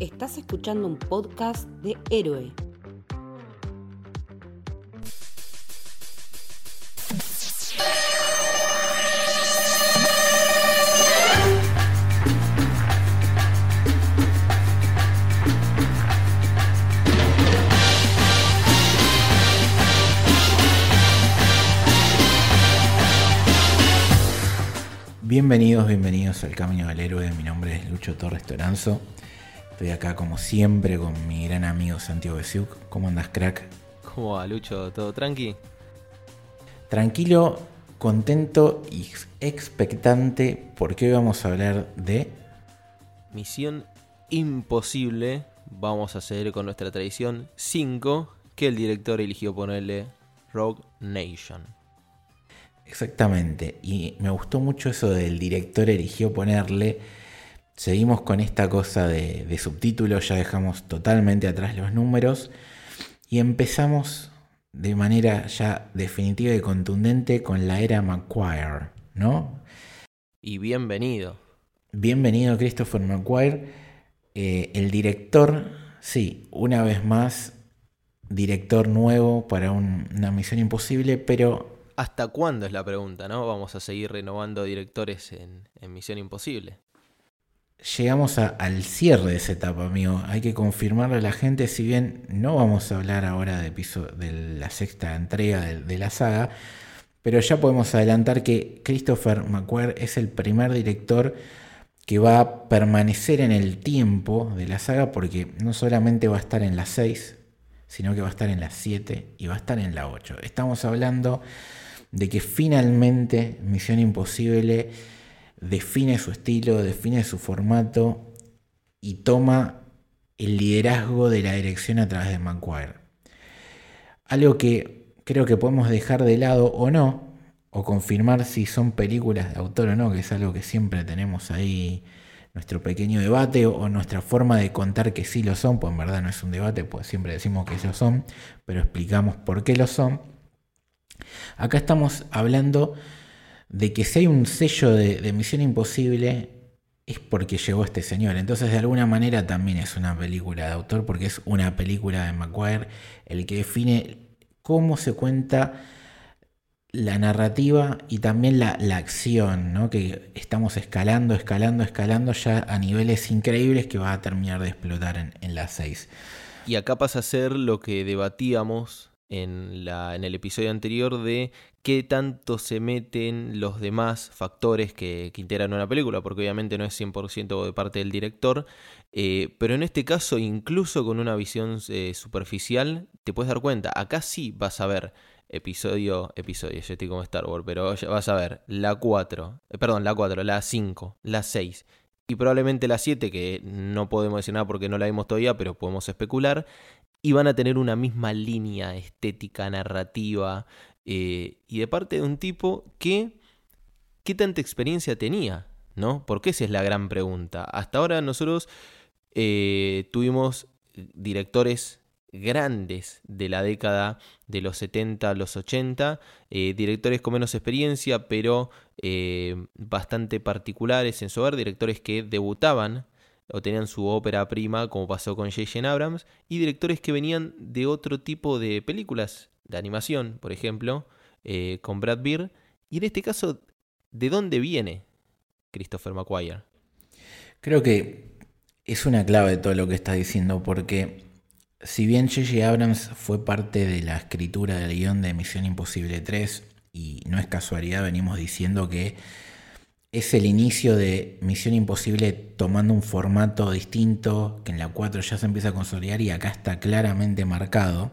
Estás escuchando un podcast de Héroe. Bienvenidos, bienvenidos al Camino del Héroe. Mi nombre es Lucho Torres Toranzo. Estoy acá como siempre con mi gran amigo Santiago Besiuk. ¿Cómo andas, crack? ¿Cómo va, Lucho? ¿Todo tranqui? Tranquilo, contento y expectante porque hoy vamos a hablar de... Misión imposible. Vamos a seguir con nuestra tradición 5 que el director eligió ponerle Rogue Nation. Exactamente, y me gustó mucho eso del director eligió ponerle. Seguimos con esta cosa de, de subtítulos, ya dejamos totalmente atrás los números y empezamos de manera ya definitiva y contundente con la era McQuire, ¿no? Y bienvenido. Bienvenido Christopher McQuire, eh, el director, sí, una vez más, director nuevo para un- una misión imposible, pero ¿Hasta cuándo es la pregunta, no? Vamos a seguir renovando directores en, en Misión Imposible. Llegamos al cierre de esa etapa, amigo. Hay que confirmarle a la gente, si bien no vamos a hablar ahora de, la sexta entrega de, de la saga, pero ya podemos adelantar que Christopher McQuarrie es el primer director que va a permanecer en el tiempo de la saga porque no solamente va a estar en la 6, sino que va a estar en la 7 y va a estar en la 8. Estamos hablando de que finalmente Misión Imposible define su estilo, define su formato y toma el liderazgo de la dirección a través de McQuire. Algo que creo que podemos dejar de lado o no, o confirmar si son películas de autor o no, que es algo que siempre tenemos ahí nuestro pequeño debate o, o nuestra forma de contar que sí lo son, pues en verdad no es un debate, pues siempre decimos que lo son, pero explicamos por qué lo son. Acá estamos hablando de que si hay un sello de, Misión Imposible es porque llegó este señor. Entonces de alguna manera también es una película de autor porque es una película de McGuire el que define cómo se cuenta la narrativa y también la, la acción, ¿no? que estamos escalando, escalando, escalando ya a niveles increíbles que va a terminar de explotar en, en las 6. Y acá pasa a ser lo que debatíamos en, el episodio anterior de qué tanto se meten los demás factores que, que integran una película, porque obviamente no es 100% de parte del director, eh, pero en este caso, incluso con una visión eh, superficial, te puedes dar cuenta, acá sí vas a ver episodio, episodio, yo estoy como Star Wars, pero vas a ver la 4, eh, perdón, la 4, la 5, la 6 y probablemente la 7, que no podemos decir nada porque no la vimos todavía, pero podemos especular, y van a tener una misma línea estética, narrativa, eh, y de parte de un tipo que, ¿qué tanta experiencia tenía? ¿No? Porque esa es la gran pregunta. Hasta ahora nosotros eh, tuvimos directores grandes de la década de los 70 a los 80, eh, directores con menos experiencia, pero bastante particulares en su hogar, directores que debutaban o tenían su ópera prima, como pasó con J.J. Abrams, y directores que venían de otro tipo de películas, de animación, por ejemplo, eh, con Brad Beer, y en este caso, ¿de dónde viene Christopher McQuire? Creo que es una clave de todo lo que está diciendo porque si bien J.J. Abrams fue parte de la escritura del guion de Misión Imposible 3 y no es casualidad, venimos diciendo que es el inicio de Misión Imposible tomando un formato distinto, que en la 4 ya se empieza a consolidar y acá está claramente marcado.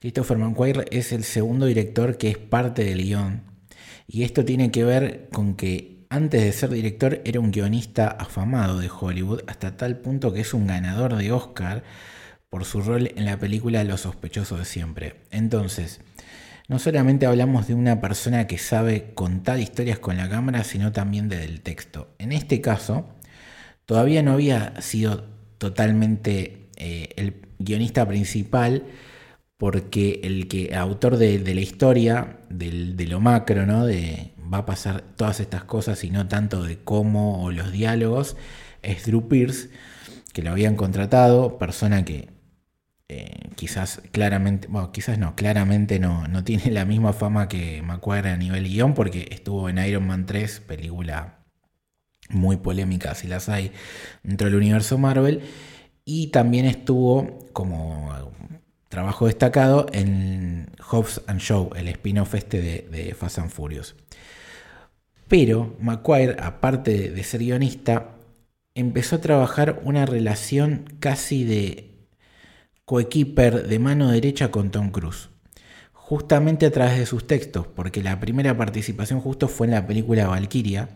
Christopher McQuarrie es el segundo director que es parte del guion. Y esto tiene que ver con que antes de ser director era un guionista afamado de Hollywood, hasta tal punto que es un ganador de Oscar por su rol en la película Los sospechosos de siempre. Entonces, no solamente hablamos de una persona que sabe contar historias con la cámara, sino también del texto. En este caso, todavía no había sido totalmente eh, el guionista principal, porque el que autor de, de la historia, del- de lo macro, ¿no? De va a pasar todas estas cosas y no tanto de cómo o los diálogos, es Drew Pierce, que lo habían contratado, persona que eh, quizás claramente, bueno, quizás no, claramente no, no tiene la misma fama que Maguire a nivel guion, porque estuvo en Iron Man 3, película muy polémica, si las hay, dentro del universo Marvel, y también estuvo como trabajo destacado en Hobbs and Show, el spin-off este de, de Fast and Furious. Pero Maguire, aparte de ser guionista, empezó a trabajar una relación casi de coequiper de mano derecha con Tom Cruise. Justamente a través de sus textos, porque la primera participación justo fue en la película Valkyria,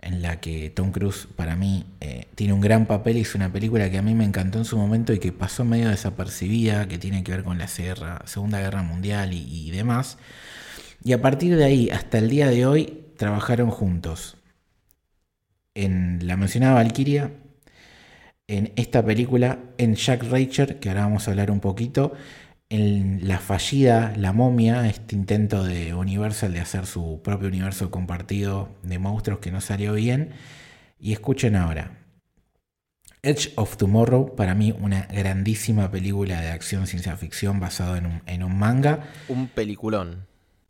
en la que Tom Cruise para mí eh, tiene un gran papel y es una película que a mí me encantó en su momento y que pasó medio desapercibida, que tiene que ver con la Segunda Guerra Mundial y, y demás. Y a partir de ahí hasta el día de hoy trabajaron juntos en la mencionada Valkyria, en esta película, en Jack Reacher, que ahora vamos a hablar un poquito, en la fallida La momia, este intento de Universal de hacer su propio universo compartido de monstruos que no salió bien. Y escuchen ahora. Edge of Tomorrow, para mí una grandísima película de acción ciencia ficción basado en un, en un manga. Un peliculón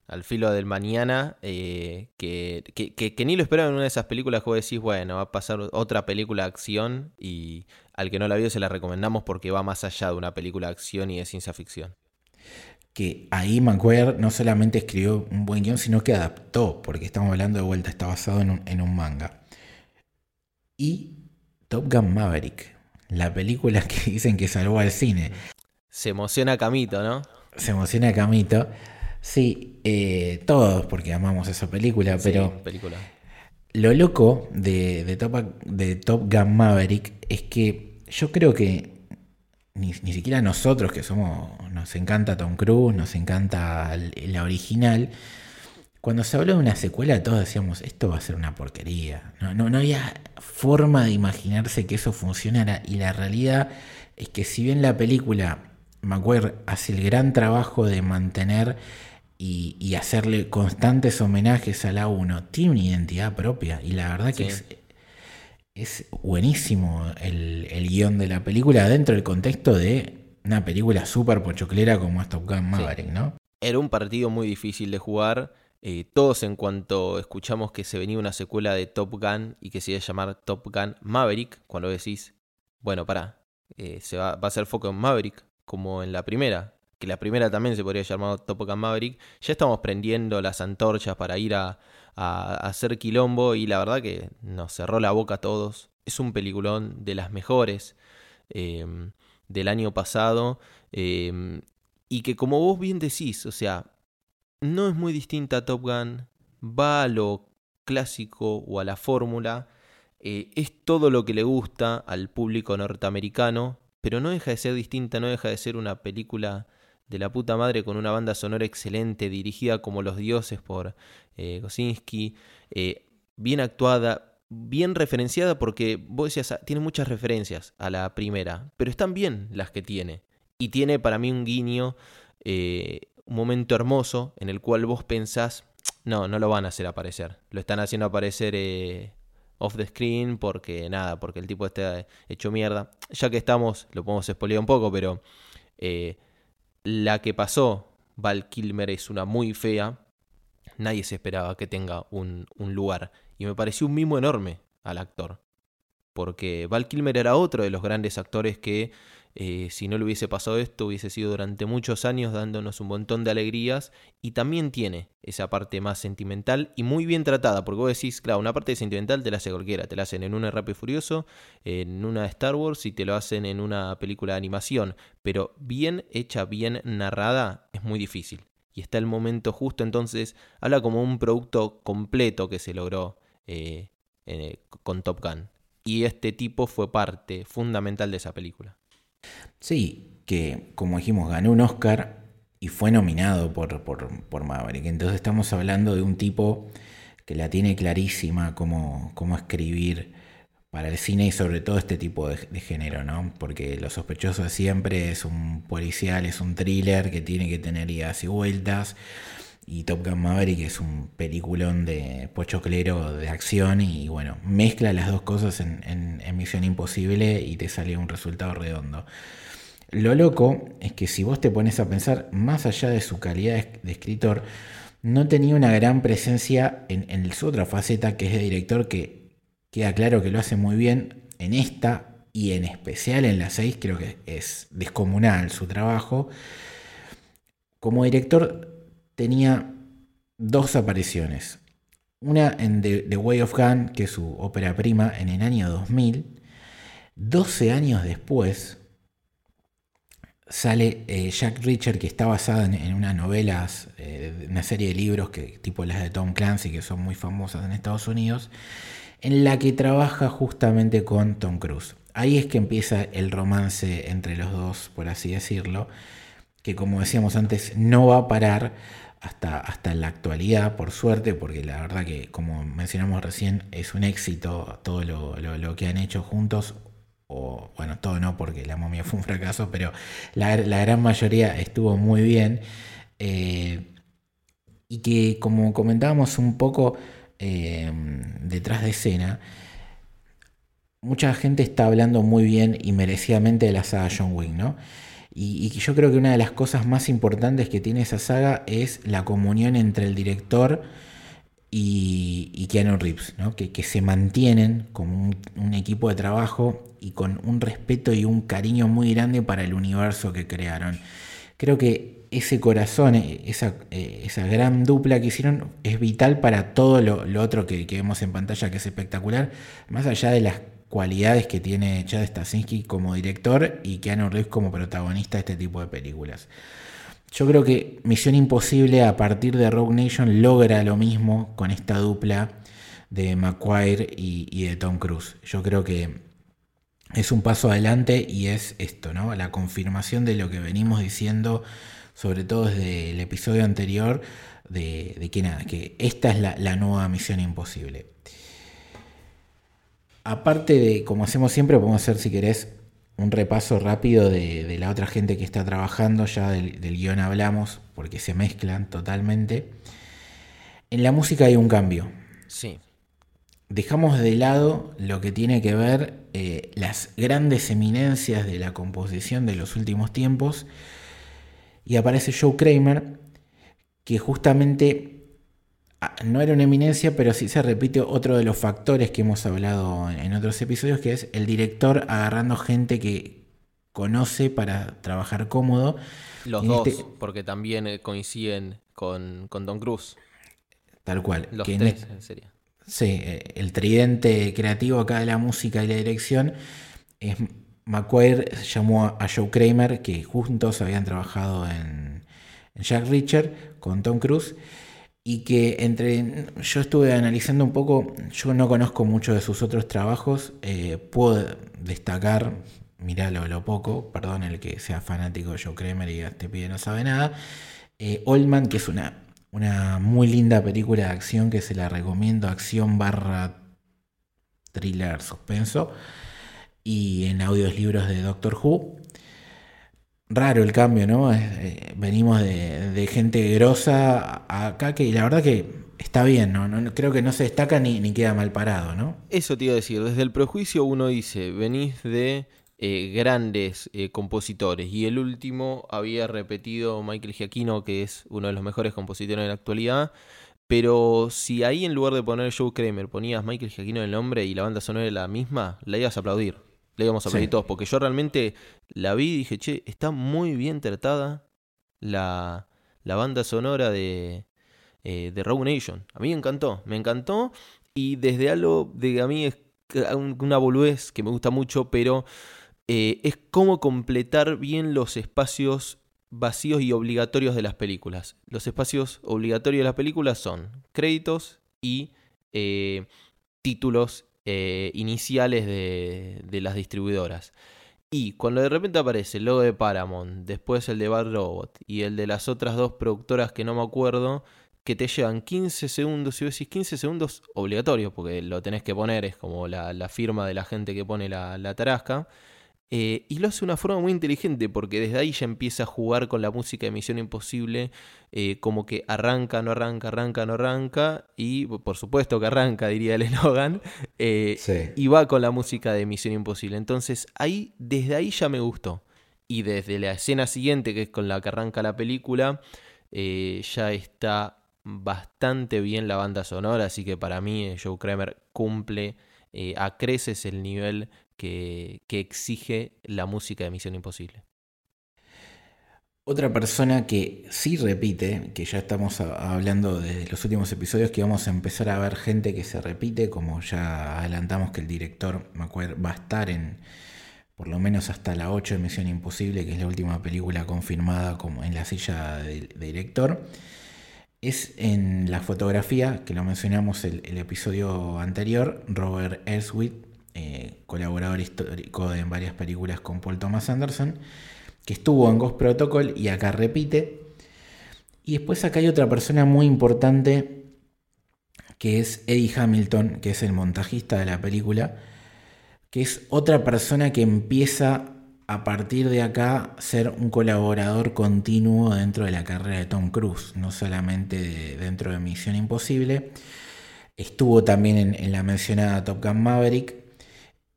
al filo del mañana, eh, que, que, ni lo esperaba en una de esas películas que vos decís, bueno, va a pasar otra película de acción y al que no la vio se la recomendamos porque va más allá de una película de acción y de ciencia ficción. Que ahí Maguire no solamente escribió un buen guion, sino que adaptó, porque estamos hablando de vuelta, está basado en un, en un manga. Y Top Gun Maverick, la película que dicen que salvó al cine. Se emociona Camito, ¿no? Se emociona Camito. Sí, eh, todos, porque amamos esa película, pero película. lo loco de, de, Top, de Top Gun Maverick es que yo creo que ni, siquiera nosotros que somos, nos encanta Tom Cruise, nos encanta la original, cuando se habló de una secuela todos decíamos, esto va a ser una porquería. No, no, no había forma de imaginarse que eso funcionara y la realidad es que si bien la película McGuire hace el gran trabajo de mantener y, hacerle constantes homenajes a la 1, tiene una identidad propia. Y la verdad que es, es buenísimo el, guion de la película dentro del contexto de una película súper pochoclera como es Top Gun Maverick, ¿no? Era un partido muy difícil de jugar. Eh, todos en cuanto escuchamos que se venía una secuela de Top Gun y que se iba a llamar Top Gun Maverick, cuando decís, bueno, pará, eh, se va, va a ser foco en Maverick, como en la primera, que la primera también se podría llamar Top Gun Maverick, ya estamos prendiendo las antorchas para ir a, hacer quilombo y la verdad que nos cerró la boca a todos. Es un peliculón de las mejores em, del año pasado em, y que como vos bien decís, o sea, no es muy distinta a Top Gun, va a lo clásico o a la fórmula, eh, es todo lo que le gusta al público norteamericano, pero no deja de ser distinta, no deja de ser una película de la puta madre con una banda sonora excelente, dirigida como los dioses por eh, Gosinski, eh, bien actuada, bien referenciada porque vos decías, ah, tiene muchas referencias a la primera, pero están bien las que tiene. Y tiene para mí un guiño, eh, un momento hermoso en el cual vos pensás, no, no lo van a hacer aparecer, lo están haciendo aparecer eh, off the screen porque nada, porque el tipo está hecho mierda. Ya que estamos, lo podemos spoilear un poco, pero la que pasó, Val Kilmer, es una muy fea. Nadie se esperaba que tenga un, un lugar. Y me pareció un mimo enorme al actor. Porque Val Kilmer era otro de los grandes actores que eh, si no le hubiese pasado esto, hubiese sido durante muchos años dándonos un montón de alegrías y también tiene esa parte más sentimental y muy bien tratada, porque vos decís, claro, una parte sentimental te la hace cualquiera, te la hacen en una Rápido Furioso, en una Star Wars y te lo hacen en una película de animación, pero bien hecha, bien narrada, es muy difícil. Y está el momento justo, entonces habla como un producto completo que se logró eh, eh, con Top Gun. Y este tipo fue parte fundamental de esa película. Sí, que como dijimos, ganó un Oscar y fue nominado por, por, Maverick. Entonces estamos hablando de un tipo que la tiene clarísima cómo, cómo escribir para el cine y sobre todo este tipo de, género, ¿no? Porque Lo sospechoso de siempre es un policial, es un thriller que tiene que tener idas y vueltas. Y Top Gun Maverick es un peliculón de pochoclero de acción y bueno, mezcla las dos cosas en, en, Misión Imposible y te sale un resultado redondo. Lo loco es que si vos te pones a pensar, más allá de su calidad de escritor, no tenía una gran presencia en, en su otra faceta que es de director que queda claro que lo hace muy bien en esta y en especial en la 6 creo que es descomunal su trabajo. Como director tenía dos apariciones. Una en The, Way of Gun, que es su ópera prima, en el año 2000. 12 años después sale eh, Jack Reacher, que está basada en, unas novelas, eh, una serie de libros que, tipo las de Tom Clancy, que son muy famosas en Estados Unidos, en la que trabaja justamente con Tom Cruise. Ahí es que empieza el romance entre los dos, por así decirlo, que como decíamos antes, no va a parar hasta, hasta la actualidad, por suerte, porque la verdad que, como mencionamos recién, es un éxito todo lo, que han hecho juntos. O bueno, todo no, porque la momia fue un fracaso, pero la, gran mayoría estuvo muy bien. Eh, y que, como comentábamos un poco eh, detrás de escena, mucha gente está hablando muy bien y merecidamente de la saga John Wick, ¿no? Y, yo creo que una de las cosas más importantes que tiene esa saga es la comunión entre el director y, y Keanu Reeves, ¿no? que, se mantienen como un, equipo de trabajo y con un respeto y un cariño muy grande para el universo que crearon. Creo que ese corazón, e, esa, e, esa gran dupla que hicieron es vital para todo lo, otro que vemos en pantalla, que es espectacular, más allá de las cualidades que tiene Chad Stasinski como director y Keanu Reeves como protagonista de este tipo de películas. Yo creo que Misión Imposible a partir de Rogue Nation logra lo mismo con esta dupla de McQuire y, de Tom Cruise. Yo creo que es un paso adelante y es esto, ¿no? La confirmación de lo que venimos diciendo, sobre todo desde el episodio anterior, de, que nada, que esta es la, la nueva Misión Imposible aparte de, como hacemos siempre, podemos hacer, si querés, un repaso rápido de, la otra gente que está trabajando, ya del, guion hablamos, porque se mezclan totalmente. En la música hay un cambio. Sí. Dejamos de lado lo que tiene que ver eh, las grandes eminencias de la composición de los últimos tiempos y aparece Joe Kramer, que justamente no era una eminencia, pero sí se repite otro de los factores que hemos hablado en otros episodios, que es el director agarrando gente que conoce para trabajar cómodo. Los dos, este porque también eh, coinciden con, con Don Cruz. Tal cual. Los tres, en serio. Sí, eh, el tridente creativo acá de la música y la dirección es McQuire llamó a Joe Kramer, que juntos habían trabajado en, en Jack Reacher con Tom Cruise y que entre yo estuve analizando un poco, yo no conozco mucho de sus otros trabajos, eh, puedo destacar, mirá lo, poco, perdón el que sea fanático de Joe Kramer y este pibe no sabe nada, eh, Oldman, que es una, una muy linda película de acción que se la recomiendo, acción barra thriller suspenso, y en audios libros de Doctor Who raro el cambio, ¿no? Eh, venimos de, gente grosa acá que la verdad que está bien, ¿no? no creo que no se destaca ni, ni, queda mal parado, ¿no? Eso te iba a decir, desde el prejuicio uno dice, venís de eh, grandes eh, compositores y el último había repetido Michael Giacchino, que es uno de los mejores compositores de la actualidad. Pero si ahí en lugar de poner Joe Kramer ponías Michael Giacchino el nombre y la banda sonora era la misma, la ibas a aplaudir le íbamos a pedir todos, porque yo realmente la vi y dije, che, está muy bien tratada la, la banda sonora de, eh, de Rogue Nation. A mí me encantó, me encantó y desde algo de a mí es una boludez que me gusta mucho, pero eh, es cómo completar bien los espacios vacíos y obligatorios de las películas. Los espacios obligatorios de las películas son créditos y eh, títulos eh, iniciales de, las distribuidoras. Y cuando de repente aparece el logo de Paramount, después el de Bad Robot y el de las otras dos productoras que no me acuerdo, que te llevan 15 segundos, si vos decís 15 segundos obligatorios, porque lo tenés que poner, es como la, firma de la gente que pone la, tarasca. Eh, y lo hace de una forma muy inteligente porque desde ahí ya empieza a jugar con la música de Misión Imposible, eh, como que arranca, no arranca, arranca, no arranca, y por supuesto que arranca, diría el eslogan, eh, y va con la música de Misión Imposible. Entonces ahí, desde ahí ya me gustó. Y desde la escena siguiente, que es con la que arranca la película, ya está bastante bien la banda sonora, así que para mí Joe Kramer cumple a creces el nivel que, exige la música de Misión Imposible. Otra persona que sí repite, que ya estamos hablando desde los últimos episodios, que vamos a empezar a ver gente que se repite, como ya adelantamos que el director va a estar en por lo menos hasta la 8 de Misión Imposible, que es la última película confirmada como en la silla de, director, es en la fotografía, que lo mencionamos el, el episodio anterior, Robert Elswit, eh, colaborador histórico en varias películas con Paul Thomas Anderson, que estuvo en Ghost Protocol y acá repite. Y después acá hay otra persona muy importante que es Eddie Hamilton, que es el montajista de la película, que es otra persona que empieza a partir de acá ser un colaborador continuo dentro de la carrera de Tom Cruise, no solamente dentro de Misión Imposible. Estuvo también en la mencionada Top Gun Maverick,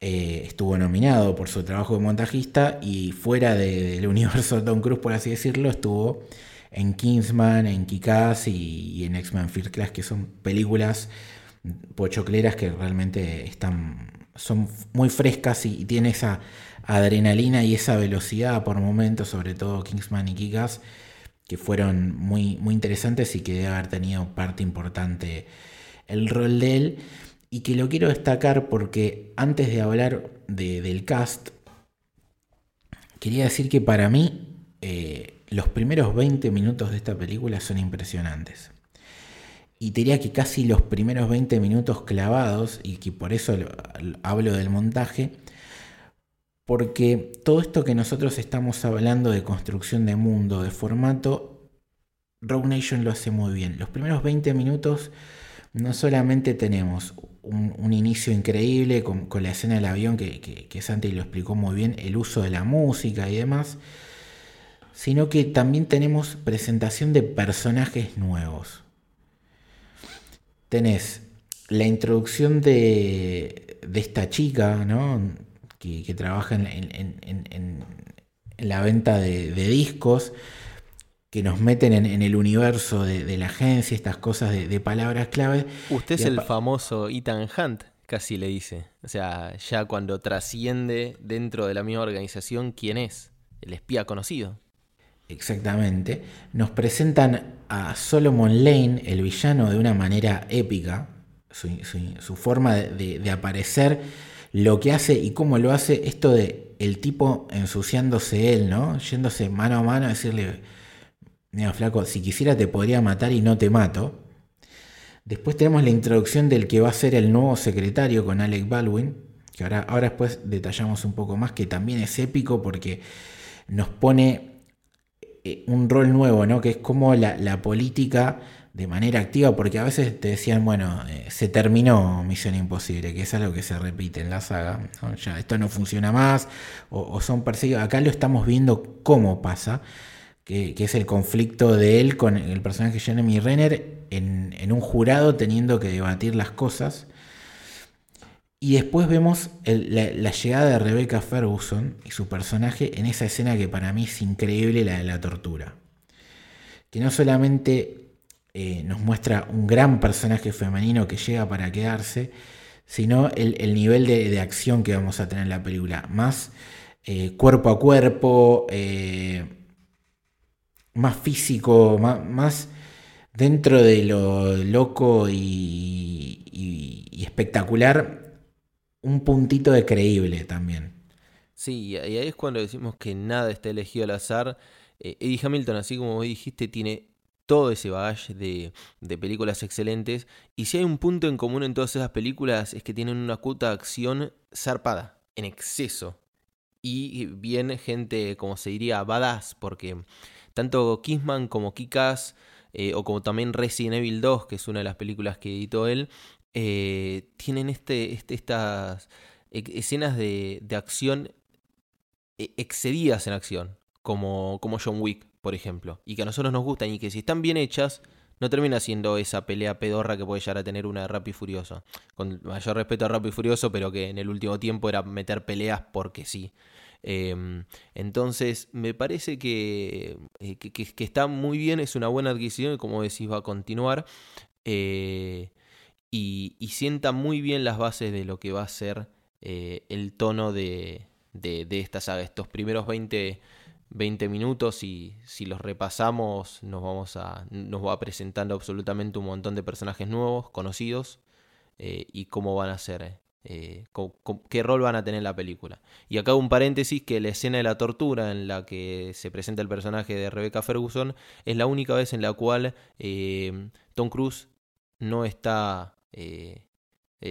eh, estuvo nominado por su trabajo de montajista y fuera del universo de Tom Cruise, por así decirlo, estuvo en Kingsman, en Kikaz y, en X-Men First Class, que son películas pochocleras que realmente están, son muy frescas y, tienen esa adrenalina y esa velocidad por momentos, sobre todo Kingsman y Kikaz, que fueron muy, muy interesantes y que debe haber tenido parte importante el rol de él y que lo quiero destacar porque antes de hablar del cast, quería decir que para mí eh, los primeros 20 minutos de esta película son impresionantes. Y diría que casi los primeros 20 minutos clavados, y que por eso hablo del montaje, porque todo esto que nosotros estamos hablando de construcción de mundo, de formato, Rogue Nation lo hace muy bien. Los primeros 20 minutos no solamente tenemos un, inicio increíble con, la escena del avión que, que, Santi lo explicó muy bien, el uso de la música y demás, sino que también tenemos presentación de personajes nuevos. Tenés la introducción de, esta chica, que, trabaja en, la venta de discos, que nos meten en, el universo de, la agencia, estas cosas de, palabras clave. Usted es el famoso Ethan Hunt, casi le dice. O sea, ya cuando trasciende dentro de la misma organización, ¿quién es? El espía conocido. Exactamente. Nos presentan a Solomon Lane, el villano, de una manera épica. Su, forma de, de, aparecer, lo que hace y cómo lo hace, esto de el tipo ensuciándose él, ¿no? Yéndose mano a mano a decirle Mira, flaco, si quisiera te podría matar y no te mato. Después tenemos la introducción del que va a ser el nuevo secretario con Alec Baldwin, que ahora, ahora después detallamos un poco más, que también es épico porque nos pone eh, un rol nuevo, ¿no? Que es como la, política de manera activa, porque a veces te decían, bueno, eh, se terminó Misión Imposible, que es algo que se repite en la saga, ya esto no funciona más, o, o son perseguidos. Acá lo estamos viendo cómo pasa que, es el conflicto de él con el personaje Jeremy Renner en, un jurado teniendo que debatir las cosas. Y después vemos la, llegada de Rebecca Ferguson y su personaje en esa escena que para mí es increíble, la de la tortura. Que no solamente eh, nos muestra un gran personaje femenino que llega para quedarse, sino el, nivel de, acción que vamos a tener en la película. Más eh, cuerpo a cuerpo. Eh, más físico, más, dentro de lo loco y, espectacular, un puntito de creíble también. Sí, y ahí es cuando decimos que nada está elegido al azar. Eh, Eddie Hamilton, así como vos dijiste, tiene todo ese bagaje de, de, películas excelentes. Y si hay un punto en común en todas esas películas es que tienen una cuota acción zarpada, en exceso. Y bien gente, como se diría, badass, porque tanto Kissman como Kikas, eh, o como también Resident Evil 2, que es una de las películas que editó él, eh, tienen este, este, estas escenas de, acción eh, excedidas en acción, como, como John Wick, por ejemplo, y que a nosotros nos gustan y que si están bien hechas, no termina siendo esa pelea pedorra que puede llegar a tener una de Rápido y Furioso. Con mayor respeto a Rápido y Furioso, pero que en el último tiempo era meter peleas porque sí. Em, entonces, me parece que, eh, que, está muy bien, es una buena adquisición y como decís va a continuar. Eh, y, sienta muy bien las bases de lo que va a ser eh, el tono de, de, de, esta saga. Estos primeros 20, 20 minutos y si los repasamos nos, vamos a, nos va presentando absolutamente un montón de personajes nuevos, conocidos y cómo van a ser eh, qué rol van a tener en la película. Y acá un paréntesis que la escena de la tortura en la que se presenta el personaje de Rebecca Ferguson es la única vez en la cual eh, Tom Cruise no está, eh,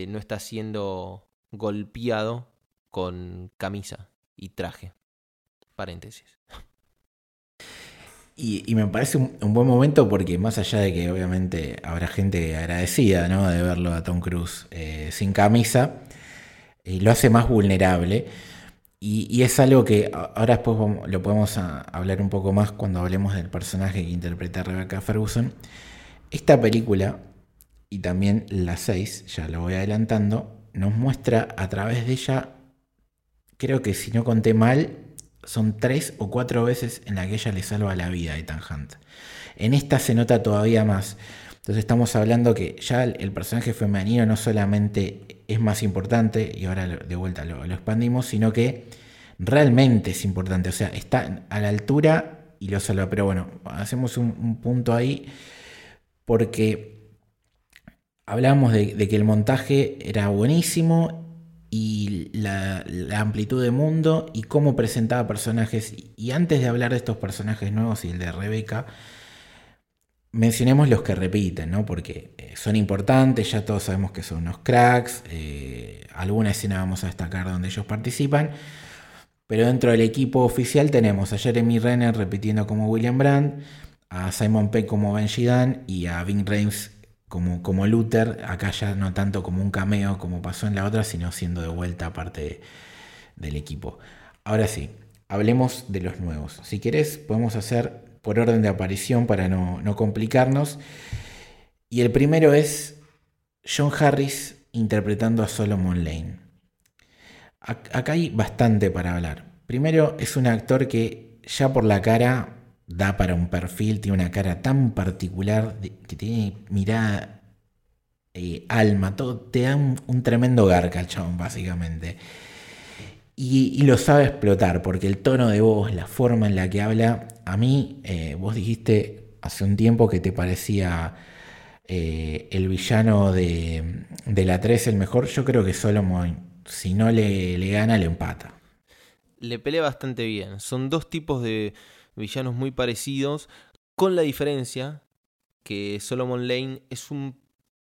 no está siendo golpeado con camisa y traje. Paréntesis. Y, me parece un, buen momento porque más allá de que obviamente habrá gente agradecida ¿no? de verlo a Tom Cruise eh, sin camisa, y lo hace más vulnerable. Y, es algo que ahora después lo podemos hablar un poco más cuando hablemos del personaje que interpreta Rebecca Ferguson. Esta película, y también la 6, ya lo voy adelantando, nos muestra a través de ella, creo que si no conté mal, son tres o cuatro veces en la que ella le salva la vida a Ethan Hunt. En esta se nota todavía más. Entonces estamos hablando que ya el, personaje femenino no solamente es más importante, y ahora de vuelta lo, expandimos, sino que realmente es importante. O sea, está a la altura y lo salva. Pero bueno, hacemos un, punto ahí porque hablamos de, de que el montaje era buenísimo y la, amplitud de mundo y cómo presentaba personajes. Y antes de hablar de estos personajes nuevos y el de Rebeca, mencionemos los que repiten, ¿no? Porque eh, son importantes, ya todos sabemos que son unos cracks, eh, alguna escena vamos a destacar donde ellos participan. Pero dentro del equipo oficial tenemos a Jeremy Renner repitiendo como William Brandt, a Simon Peck como Benji Dan y a Ving Rhames como, como Luther, acá ya no tanto como un cameo como pasó en la otra, sino siendo de vuelta parte del equipo. Ahora sí, hablemos de los nuevos. Si querés, podemos hacer por orden de aparición para no, complicarnos. Y el primero es John Harris interpretando a Solomon Lane. Acá hay bastante para hablar. Primero, es un actor que ya por la cara da para un perfil, tiene una cara tan particular, que tiene mirada, eh, alma, todo, te da un, tremendo garca el básicamente. Y, lo sabe explotar, porque el tono de voz, la forma en la que habla, a mí, eh, vos dijiste hace un tiempo que te parecía eh, el villano de, la 3 el mejor, yo creo que Solomon, si no le, le gana, le empata. Le pelea bastante bien, son dos tipos de villanos muy parecidos, con la diferencia que Solomon Lane es un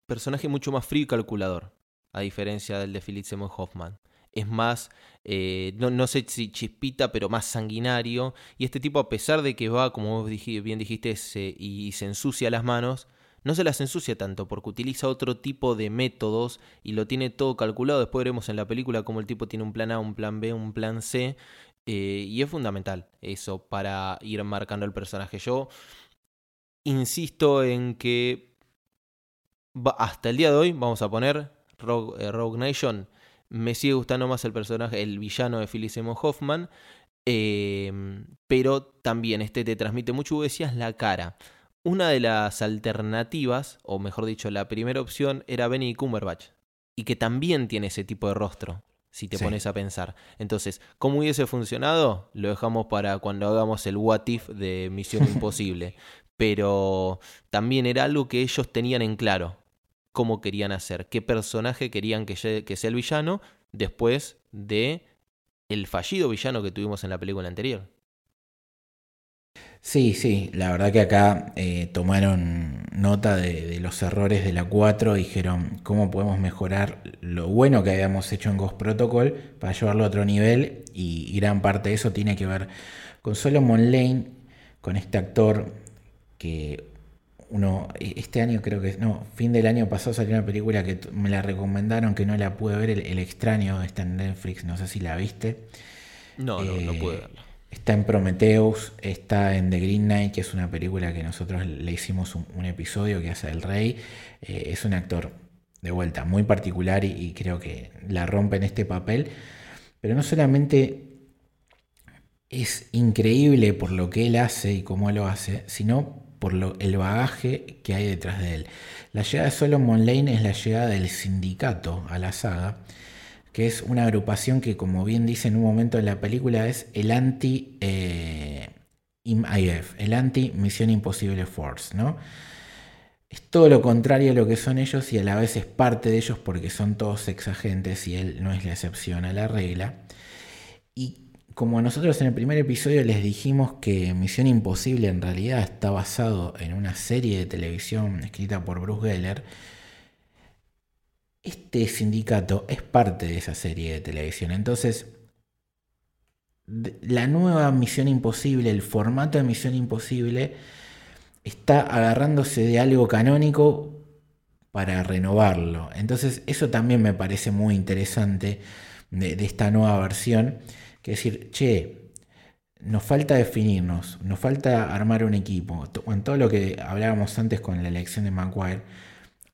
personaje mucho más frío y calculador, a diferencia del de Philip Seymour Hoffman. Es más, eh, no, sé si chispita, pero más sanguinario. Y este tipo, a pesar de que va, como vos bien dijiste, y se ensucia las manos, no se las ensucia tanto porque utiliza otro tipo de métodos y lo tiene todo calculado. Después veremos en la película cómo el tipo tiene un plan A, un plan B, un plan C eh, y es fundamental eso para ir marcando el personaje. Yo insisto en que hasta el día de hoy, vamos a poner eh, Rogue, Nation, me sigue gustando más el personaje, el villano de Philip Seymour Hoffman. Em, pero también este te transmite mucho, decías, la cara. Una de las alternativas, o mejor dicho, la primera opción era Benny Cumberbatch. Y que también tiene ese tipo de rostro si te pones a pensar. Entonces, ¿cómo hubiese funcionado? Lo dejamos para cuando hagamos el what if de Misión Imposible. Pero también era algo que ellos tenían en claro. Cómo querían hacer, qué personaje querían que, que sea el villano después de el fallido villano que tuvimos en la película anterior. Sí, sí, la verdad que acá eh, tomaron nota de, los errores de la 4, dijeron cómo podemos mejorar lo bueno que habíamos hecho en Ghost Protocol para llevarlo a otro nivel y, gran parte de eso tiene que ver con Solomon Lane, con este actor que uno, e, este año creo que, no, fin del año pasado salió una película que me la recomendaron que no la pude ver, El, extraño está en Netflix, no sé si la viste. No, no, no pude verla. Está en Prometheus, está en The Green Knight, que es una película que nosotros le hicimos un, episodio que hace el rey. Eh, es un actor de vuelta muy particular y, creo que la rompe en este papel. Pero no solamente es increíble por lo que él hace y cómo lo hace, sino por lo, el bagaje que hay detrás de él. La llegada de Solomon Lane es la llegada del sindicato a la saga que es una agrupación que, como bien dice en un momento de la película, es el anti eh, el anti Misión Imposible Force, ¿no? Es todo lo contrario a lo que son ellos y a la vez es parte de ellos porque son todos exagentes y él no es la excepción a la regla. Y como nosotros en el primer episodio les dijimos que Misión Imposible en realidad está basado en una serie de televisión escrita por Bruce Geller, este sindicato es parte de esa serie de televisión. Entonces, la nueva Misión Imposible, el formato de Misión Imposible, está agarrándose de algo canónico para renovarlo. Entonces, eso también me parece muy interesante de, esta nueva versión. Que decir, che, nos falta definirnos, nos falta armar un equipo. En todo lo que hablábamos antes con la elección de Maguire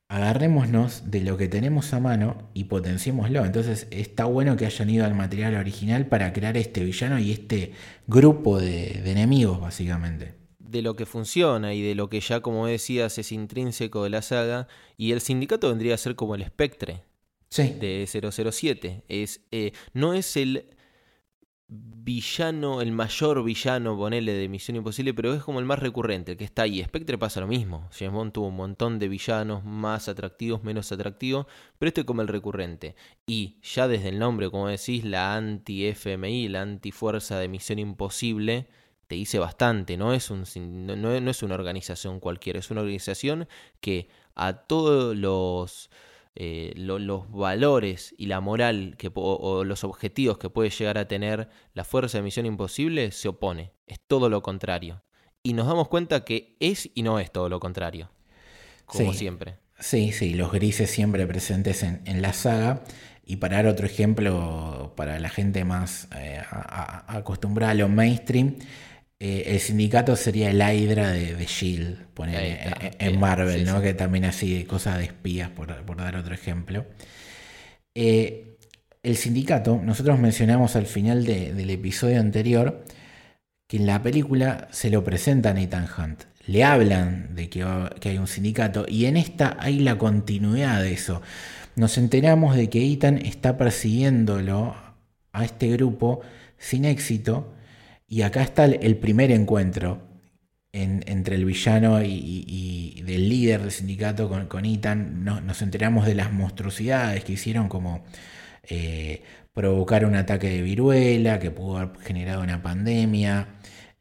agarrémonos de lo que tenemos a mano y potenciémoslo. Entonces está bueno que hayan ido al material original para crear este villano y este grupo de, enemigos, básicamente. De lo que funciona y de lo que ya, como decías, es intrínseco de la saga. Y el sindicato vendría a ser como el espectre de 007. Es, eh, no es el villano, el mayor villano, ponele, de Misión Imposible, pero es como el más recurrente, el que está ahí. Spectre pasa lo mismo. James Bond tuvo un montón de villanos más atractivos, menos atractivos, pero este es como el recurrente. Y ya desde el nombre, como decís, la anti-FMI, la anti-fuerza de Misión Imposible, te dice bastante. No es, un, no, no es una organización cualquiera, es una organización que a todos los eh, los valores y la moral que, o, los objetivos que puede llegar a tener la fuerza de misión imposible se opone. Es todo lo contrario. Y nos damos cuenta que es y no es todo lo contrario. Como siempre. Sí, sí, los grises siempre presentes en, la saga. Y para dar otro ejemplo, para la gente más eh, acostumbrada a lo mainstream, eh, el sindicato sería el Hydra de, de Shield, en, Marvel, ¿no? Que también así cosas de espías, por, dar otro ejemplo. Eh, el sindicato, nosotros mencionamos al final del episodio anterior que en la película se lo presenta a Nathan Hunt. Le hablan de que, que hay un sindicato y en esta hay la continuidad de eso. Nos enteramos de que Ethan está persiguiéndolo a este grupo sin éxito y acá está el primer encuentro entre el villano y, del líder del sindicato con, con Ethan. nos enteramos de las monstruosidades que hicieron como eh, provocar un ataque de viruela que pudo haber generado una pandemia,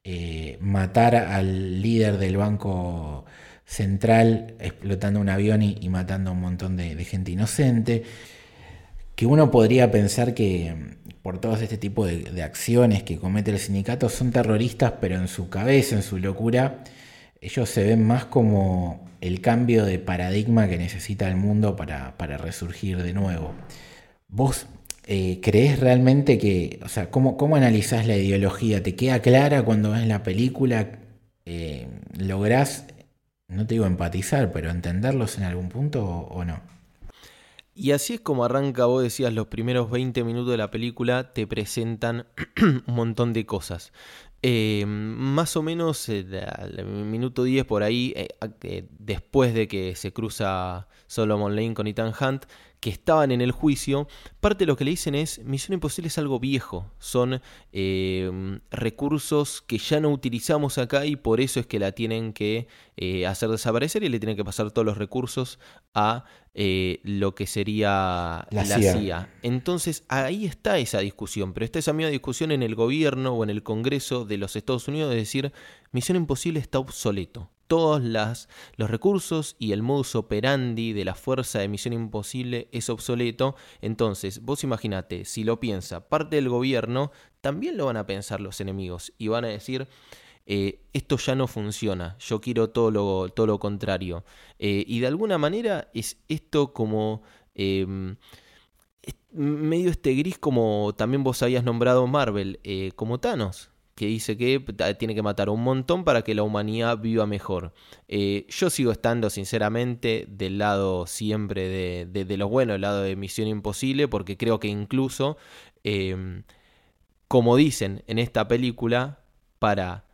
eh, matar al líder del banco central explotando un avión y, matando a un montón de gente inocente que uno podría pensar que por todo este tipo de, acciones que comete el sindicato son terroristas, pero en su cabeza, en su locura, ellos se ven más como el cambio de paradigma que necesita el mundo para, resurgir de nuevo. ¿Vos eh, crees realmente que, o sea, ¿cómo, cómo analizás la ideología? ¿Te queda clara cuando ves la película? Eh, ¿Lográs, no te digo empatizar, pero entenderlos en algún punto o no? Y así es como arranca, vos decías, los primeros 20 minutos de la película te presentan un montón de cosas. Eh, más o menos eh, al minuto 10 por ahí, eh, después de que se cruza Solomon Lane con Ethan Hunt, que estaban en el juicio, parte de lo que le dicen es, Misión Imposible es algo viejo, son recursos que ya no utilizamos acá y por eso es que la tienen que hacer desaparecer y le tienen que pasar todos los recursos a eh, lo que sería la, CIA. Entonces ahí está esa discusión, pero está esa misma discusión en el gobierno o en el Congreso de los Estados Unidos de decir, Misión Imposible está obsoleto todos las, los recursos y el modus operandi de la fuerza de misión imposible es obsoleto. Entonces, vos imaginate, si lo piensa parte del gobierno, también lo van a pensar los enemigos y van a decir, eh, esto ya no funciona, yo quiero todo lo, todo lo contrario. Eh, y de alguna manera es esto como... Em, medio este gris como también vos habías nombrado Marvel, eh, como Thanos, que dice que tiene que matar un montón para que la humanidad viva mejor. Yo sigo estando sinceramente del lado siempre de, de, los buenos, del lado de Misión Imposible, porque creo que incluso, em, como dicen en esta película, para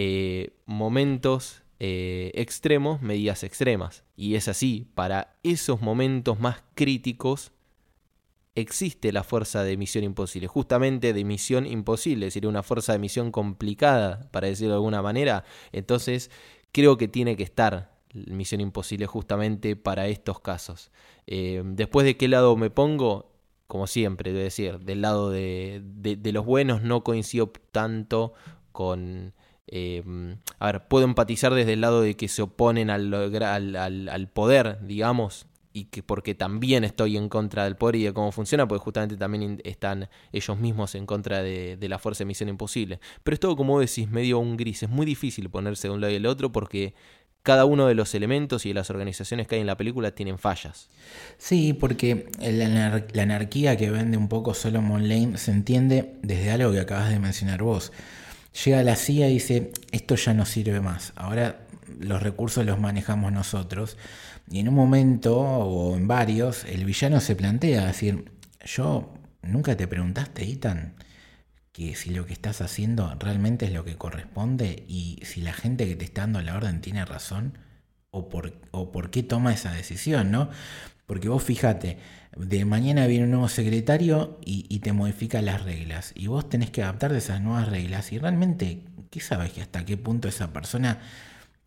eh, momentos eh, extremos, medidas extremas. Y es así, para esos momentos más críticos, existe la fuerza de misión imposible, justamente de misión imposible, es decir, una fuerza de misión complicada, para decirlo de alguna manera. Entonces, creo que tiene que estar misión imposible justamente para estos casos. Eh, después de qué lado me pongo, como siempre, debo decir, del lado de, los buenos no coincido tanto con... Eh, a ver, puedo empatizar desde el lado de que se oponen al poder, digamos, y que porque también estoy en contra del poder y de cómo funciona, porque justamente también están ellos mismos en contra de, la fuerza de misión imposible. Pero es todo, como decís, medio un gris. Es muy difícil ponerse de un lado y del otro porque cada uno de los elementos y de las organizaciones que hay en la película tienen fallas. Sí, porque la, la anarquía que vende un poco Solomon Lane se entiende desde algo que acabas de mencionar vos. Llega la CIA y dice, esto ya no sirve más, ahora los recursos los manejamos nosotros y en un momento, o en varios, el villano se plantea, decir, yo nunca te preguntaste, Ethan, que si lo que estás haciendo realmente es lo que corresponde y si la gente que te está dando la orden tiene razón o por, o por qué toma esa decisión, ¿no? Porque vos fíjate, de mañana viene un nuevo secretario y, te modifica las reglas y vos tenés que adaptar de esas nuevas reglas y realmente, ¿qué sabes que hasta qué punto esa persona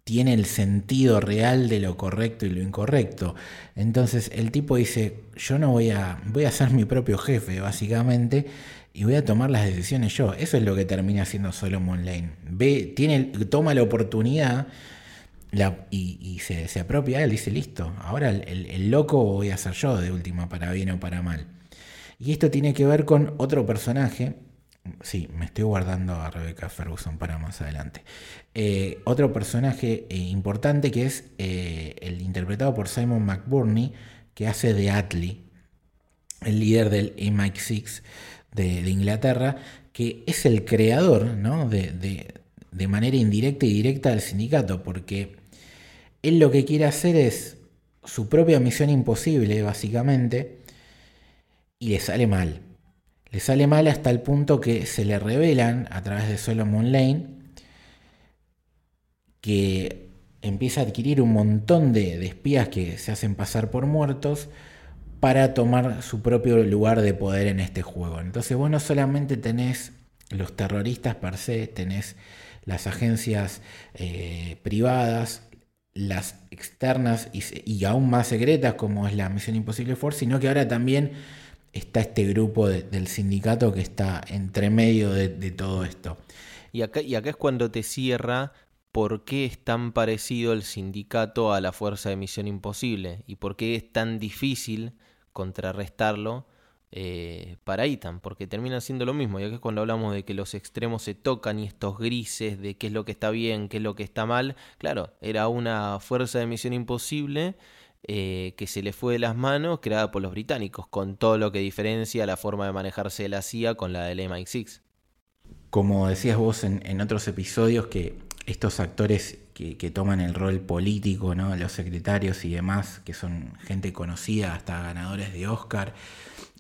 tiene el sentido real de lo correcto y lo incorrecto. Entonces el tipo dice, yo no voy a, voy a ser mi propio jefe, básicamente, y voy a tomar las decisiones yo. Eso es lo que termina haciendo Solomon Lane. Ve, tiene, toma la oportunidad y, se, se, apropia, él dice, listo, ahora el, el loco voy a ser yo de última, para bien o para mal. Y esto tiene que ver con otro personaje Sí, me estoy guardando a Rebecca Ferguson para más adelante. Eh, otro personaje eh, importante que es eh, el interpretado por Simon McBurney, que hace de Atlee, el líder del MI6 de, Inglaterra, que es el creador ¿no? de, de manera indirecta y directa del sindicato, porque él lo que quiere hacer es su propia misión imposible, básicamente, y le sale mal le sale mal hasta el punto que se le revelan a través de Solomon Lane que empieza a adquirir un montón de, espías que se hacen pasar por muertos para tomar su propio lugar de poder en este juego. Entonces vos no solamente tenés los terroristas per se, tenés las agencias eh, privadas, las externas y, aún más secretas como es la Misión Imposible Force, sino que ahora también está este grupo del sindicato que está entre medio de, todo esto. Y acá es cuando te cierra por qué es tan parecido el sindicato a la fuerza de misión imposible y por qué es tan difícil contrarrestarlo eh, para Ethan, porque termina siendo lo mismo. Y acá es cuando hablamos de que los extremos se tocan y estos grises de qué es lo que está bien, qué es lo que está mal. Claro, era una fuerza de misión imposible eh, que se le fue de las manos, creada por los británicos, con todo lo que diferencia la forma de manejarse de la CIA con la del MI6. Como decías vos en, otros episodios, que estos actores que, toman el rol político, ¿no? los secretarios y demás, que son gente conocida, hasta ganadores de Oscar,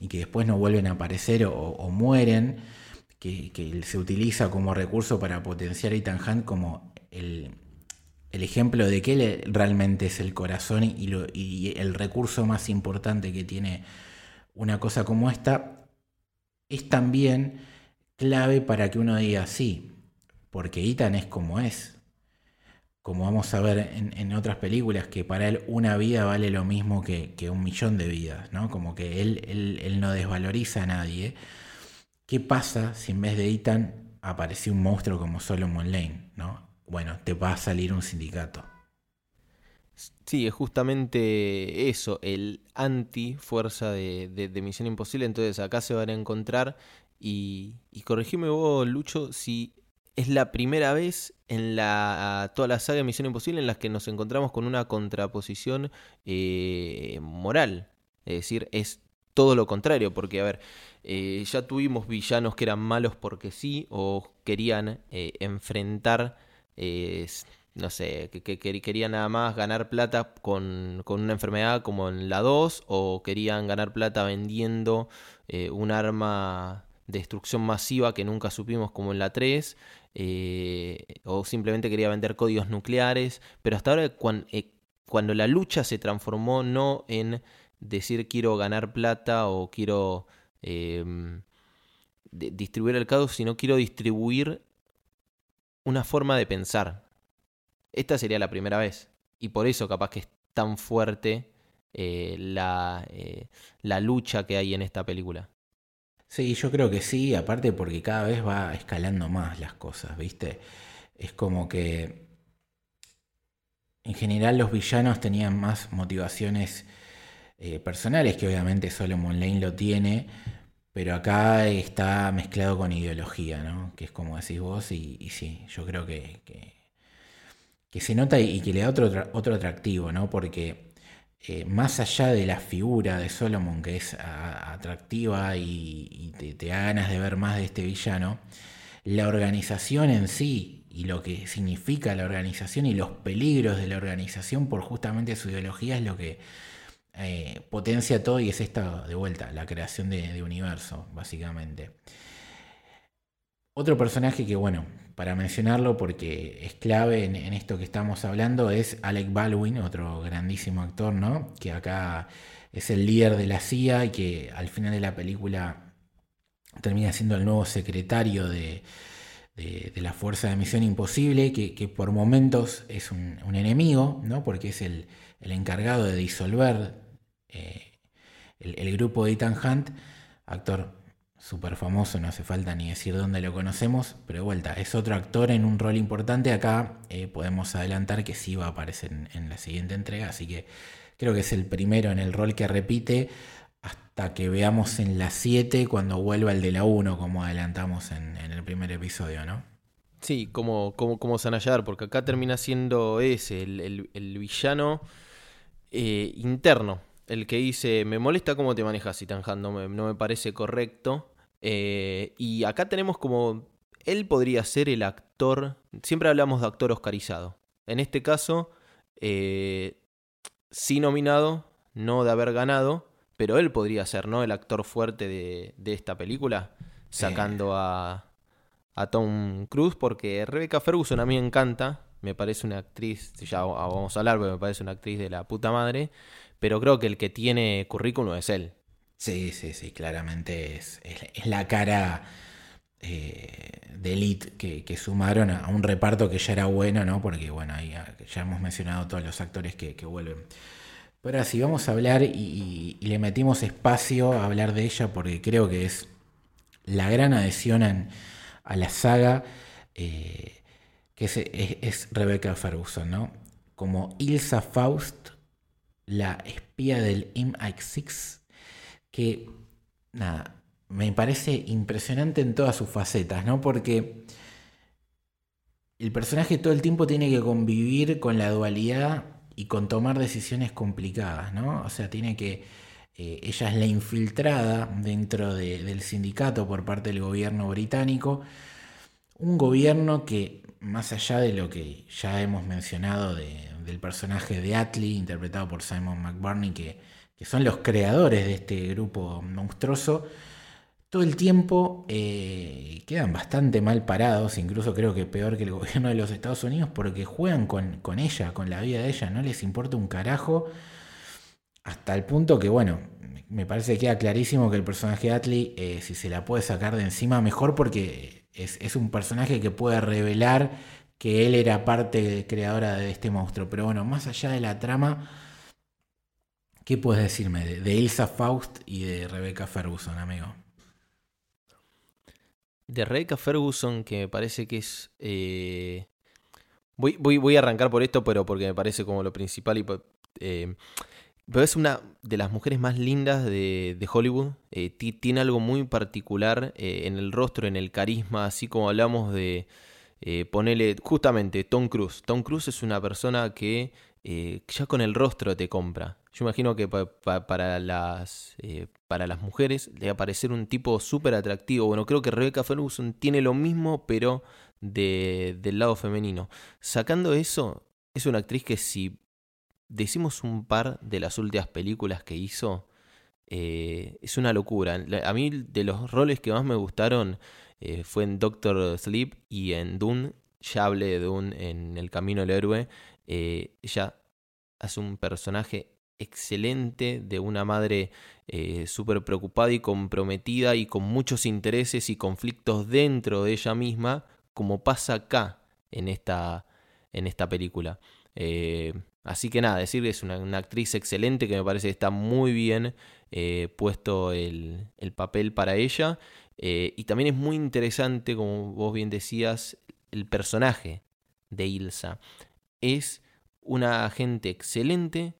y que después no vuelven a aparecer o, mueren, que, se utiliza como recurso para potenciar a Ethan Hunt como el, el ejemplo de que él realmente es el corazón y, el recurso más importante que tiene una cosa como esta, es también clave para que uno diga sí, porque Ethan es como es. Como vamos a ver en, otras películas, que para él una vida vale lo mismo que, un millón de vidas, ¿no? Como que él, él, no desvaloriza a nadie. ¿Qué pasa si en vez de Ethan apareció un monstruo como Solomon Lane, ¿no? bueno, te va a salir un sindicato. Sí, es justamente eso, el anti-fuerza de, Misión Imposible. Entonces acá se van a encontrar y, y corregime vos, Lucho, si es la primera vez en la, toda la saga de Misión Imposible en las que nos encontramos con una contraposición eh, moral. Es decir, es todo lo contrario, porque a ver, eh, ya tuvimos villanos que eran malos porque sí, o querían eh, enfrentar, eh, no sé, que, querían nada más ganar plata con, con, una enfermedad como en la 2, o querían ganar plata vendiendo un arma de destrucción masiva que nunca supimos como en la 3, o simplemente quería vender códigos nucleares, pero hasta ahora cuando, cuando la lucha se transformó no en decir quiero ganar plata o quiero em, distribuir el caos, sino quiero distribuir una forma de pensar. Esta sería la primera vez. Y por eso capaz que es tan fuerte eh, la, eh, la lucha que hay en esta película. Sí, yo creo que sí, aparte porque cada vez va escalando más las cosas, ¿viste? Es como que en general los villanos tenían más motivaciones eh, personales, que obviamente Solomon Lane lo tiene, pero acá está mezclado con ideología, ¿no? Que es como decís vos, y, sí, yo creo que, que, se nota y, que le da otro, otro atractivo, ¿no? Porque eh, más allá de la figura de Solomon, que es atractiva y, te, da ganas de ver más de este villano, la organización en sí y lo que significa la organización y los peligros de la organización por justamente su ideología es lo que eh, potencia todo y es esta de vuelta, la creación de, universo, básicamente. Otro personaje que, bueno, para mencionarlo porque es clave en, esto que estamos hablando, es Alec Baldwin, otro grandísimo actor, ¿no? Que acá es el líder de la CIA y que al final de la película termina siendo el nuevo secretario de, la Fuerza de Misión Imposible, que, por momentos es un, enemigo, ¿no? Porque es el, el encargado de disolver eh, el, grupo de Ethan Hunt, actor súper famoso, no hace falta ni decir dónde lo conocemos, pero de vuelta, es otro actor en un rol importante. Acá eh, podemos adelantar que sí va a aparecer en, la siguiente entrega, así que creo que es el primero en el rol que repite hasta que veamos en la 7 cuando vuelva el de la 1, como adelantamos en, el primer episodio, ¿no? Sí, como, como, como Sanayar, porque acá termina siendo ese, el villano eh, interno. El que dice, me molesta cómo te manejas, Ethan no me, no me parece correcto. Eh, y acá tenemos como, él podría ser el actor, siempre hablamos de actor oscarizado. En este caso, eh, sí nominado, no de haber ganado, pero él podría ser, ¿no? El actor fuerte de, de esta película, sacando a, a Tom Cruise, porque Rebecca Ferguson a mí me encanta, me parece una actriz, ya vamos a hablar, pero me parece una actriz de la puta madre, pero creo que el que tiene currículum es él. Sí, sí, sí, claramente es, es, la cara eh, de elite que, sumaron a, un reparto que ya era bueno, ¿no? Porque, bueno, ahí ya hemos mencionado todos los actores que, vuelven. Pero ahora sí, vamos a hablar y, le metimos espacio a hablar de ella porque creo que es la gran adhesión a la saga. Eh, que es, Rebecca Ferguson, ¿no? Como Ilsa Faust, la espía del MI6, que, nada, me parece impresionante en todas sus facetas, ¿no? Porque el personaje todo el tiempo tiene que convivir con la dualidad y con tomar decisiones complicadas, ¿no? O sea, tiene que... Eh, ella es la infiltrada dentro del sindicato por parte del gobierno británico, un gobierno que más allá de lo que ya hemos mencionado del personaje de Atlee, interpretado por Simon McBurney, que, son los creadores de este grupo monstruoso, todo el tiempo eh, quedan bastante mal parados, incluso creo que peor que el gobierno de los Estados Unidos, porque juegan con, ella, con la vida de ella, no les importa un carajo, hasta el punto que, bueno, me parece que queda clarísimo que el personaje de Atlee, eh, si se la puede sacar de encima, mejor porque es, un personaje que puede revelar que él era parte creadora de este monstruo. Pero bueno, más allá de la trama, ¿qué puedes decirme de, Ilsa Faust y de Rebecca Ferguson, amigo? De Rebecca Ferguson, que me parece que es... Eh, voy, voy, voy, a arrancar por esto, pero porque me parece como lo principal y... Eh, pero es una de las mujeres más lindas de, Hollywood. Eh, tiene algo muy particular en el rostro, en el carisma, así como hablamos de eh, justamente Tom Cruise. Tom Cruise es una persona que ya con el rostro te compra. Yo imagino que para, las, eh, para las mujeres le va a parecer un tipo súper atractivo. Bueno, creo que Rebecca Ferguson tiene lo mismo, pero de, del lado femenino. Sacando eso, es una actriz que si decimos un par de las últimas películas que hizo, eh, es una locura. A mí de los roles que más me gustaron eh, fue en Doctor Sleep y en Dune. Ya hablé de Dune en El Camino del Héroe. Eh, ella hace un personaje excelente de una madre súper preocupada y comprometida y con muchos intereses y conflictos dentro de ella misma, como pasa acá en esta, en esta película. Así que nada, decir que es una, actriz excelente que me parece que está muy bien eh, puesto el, papel para ella. Eh, y también es muy interesante, como vos bien decías, el personaje de Ilsa. Es una agente excelente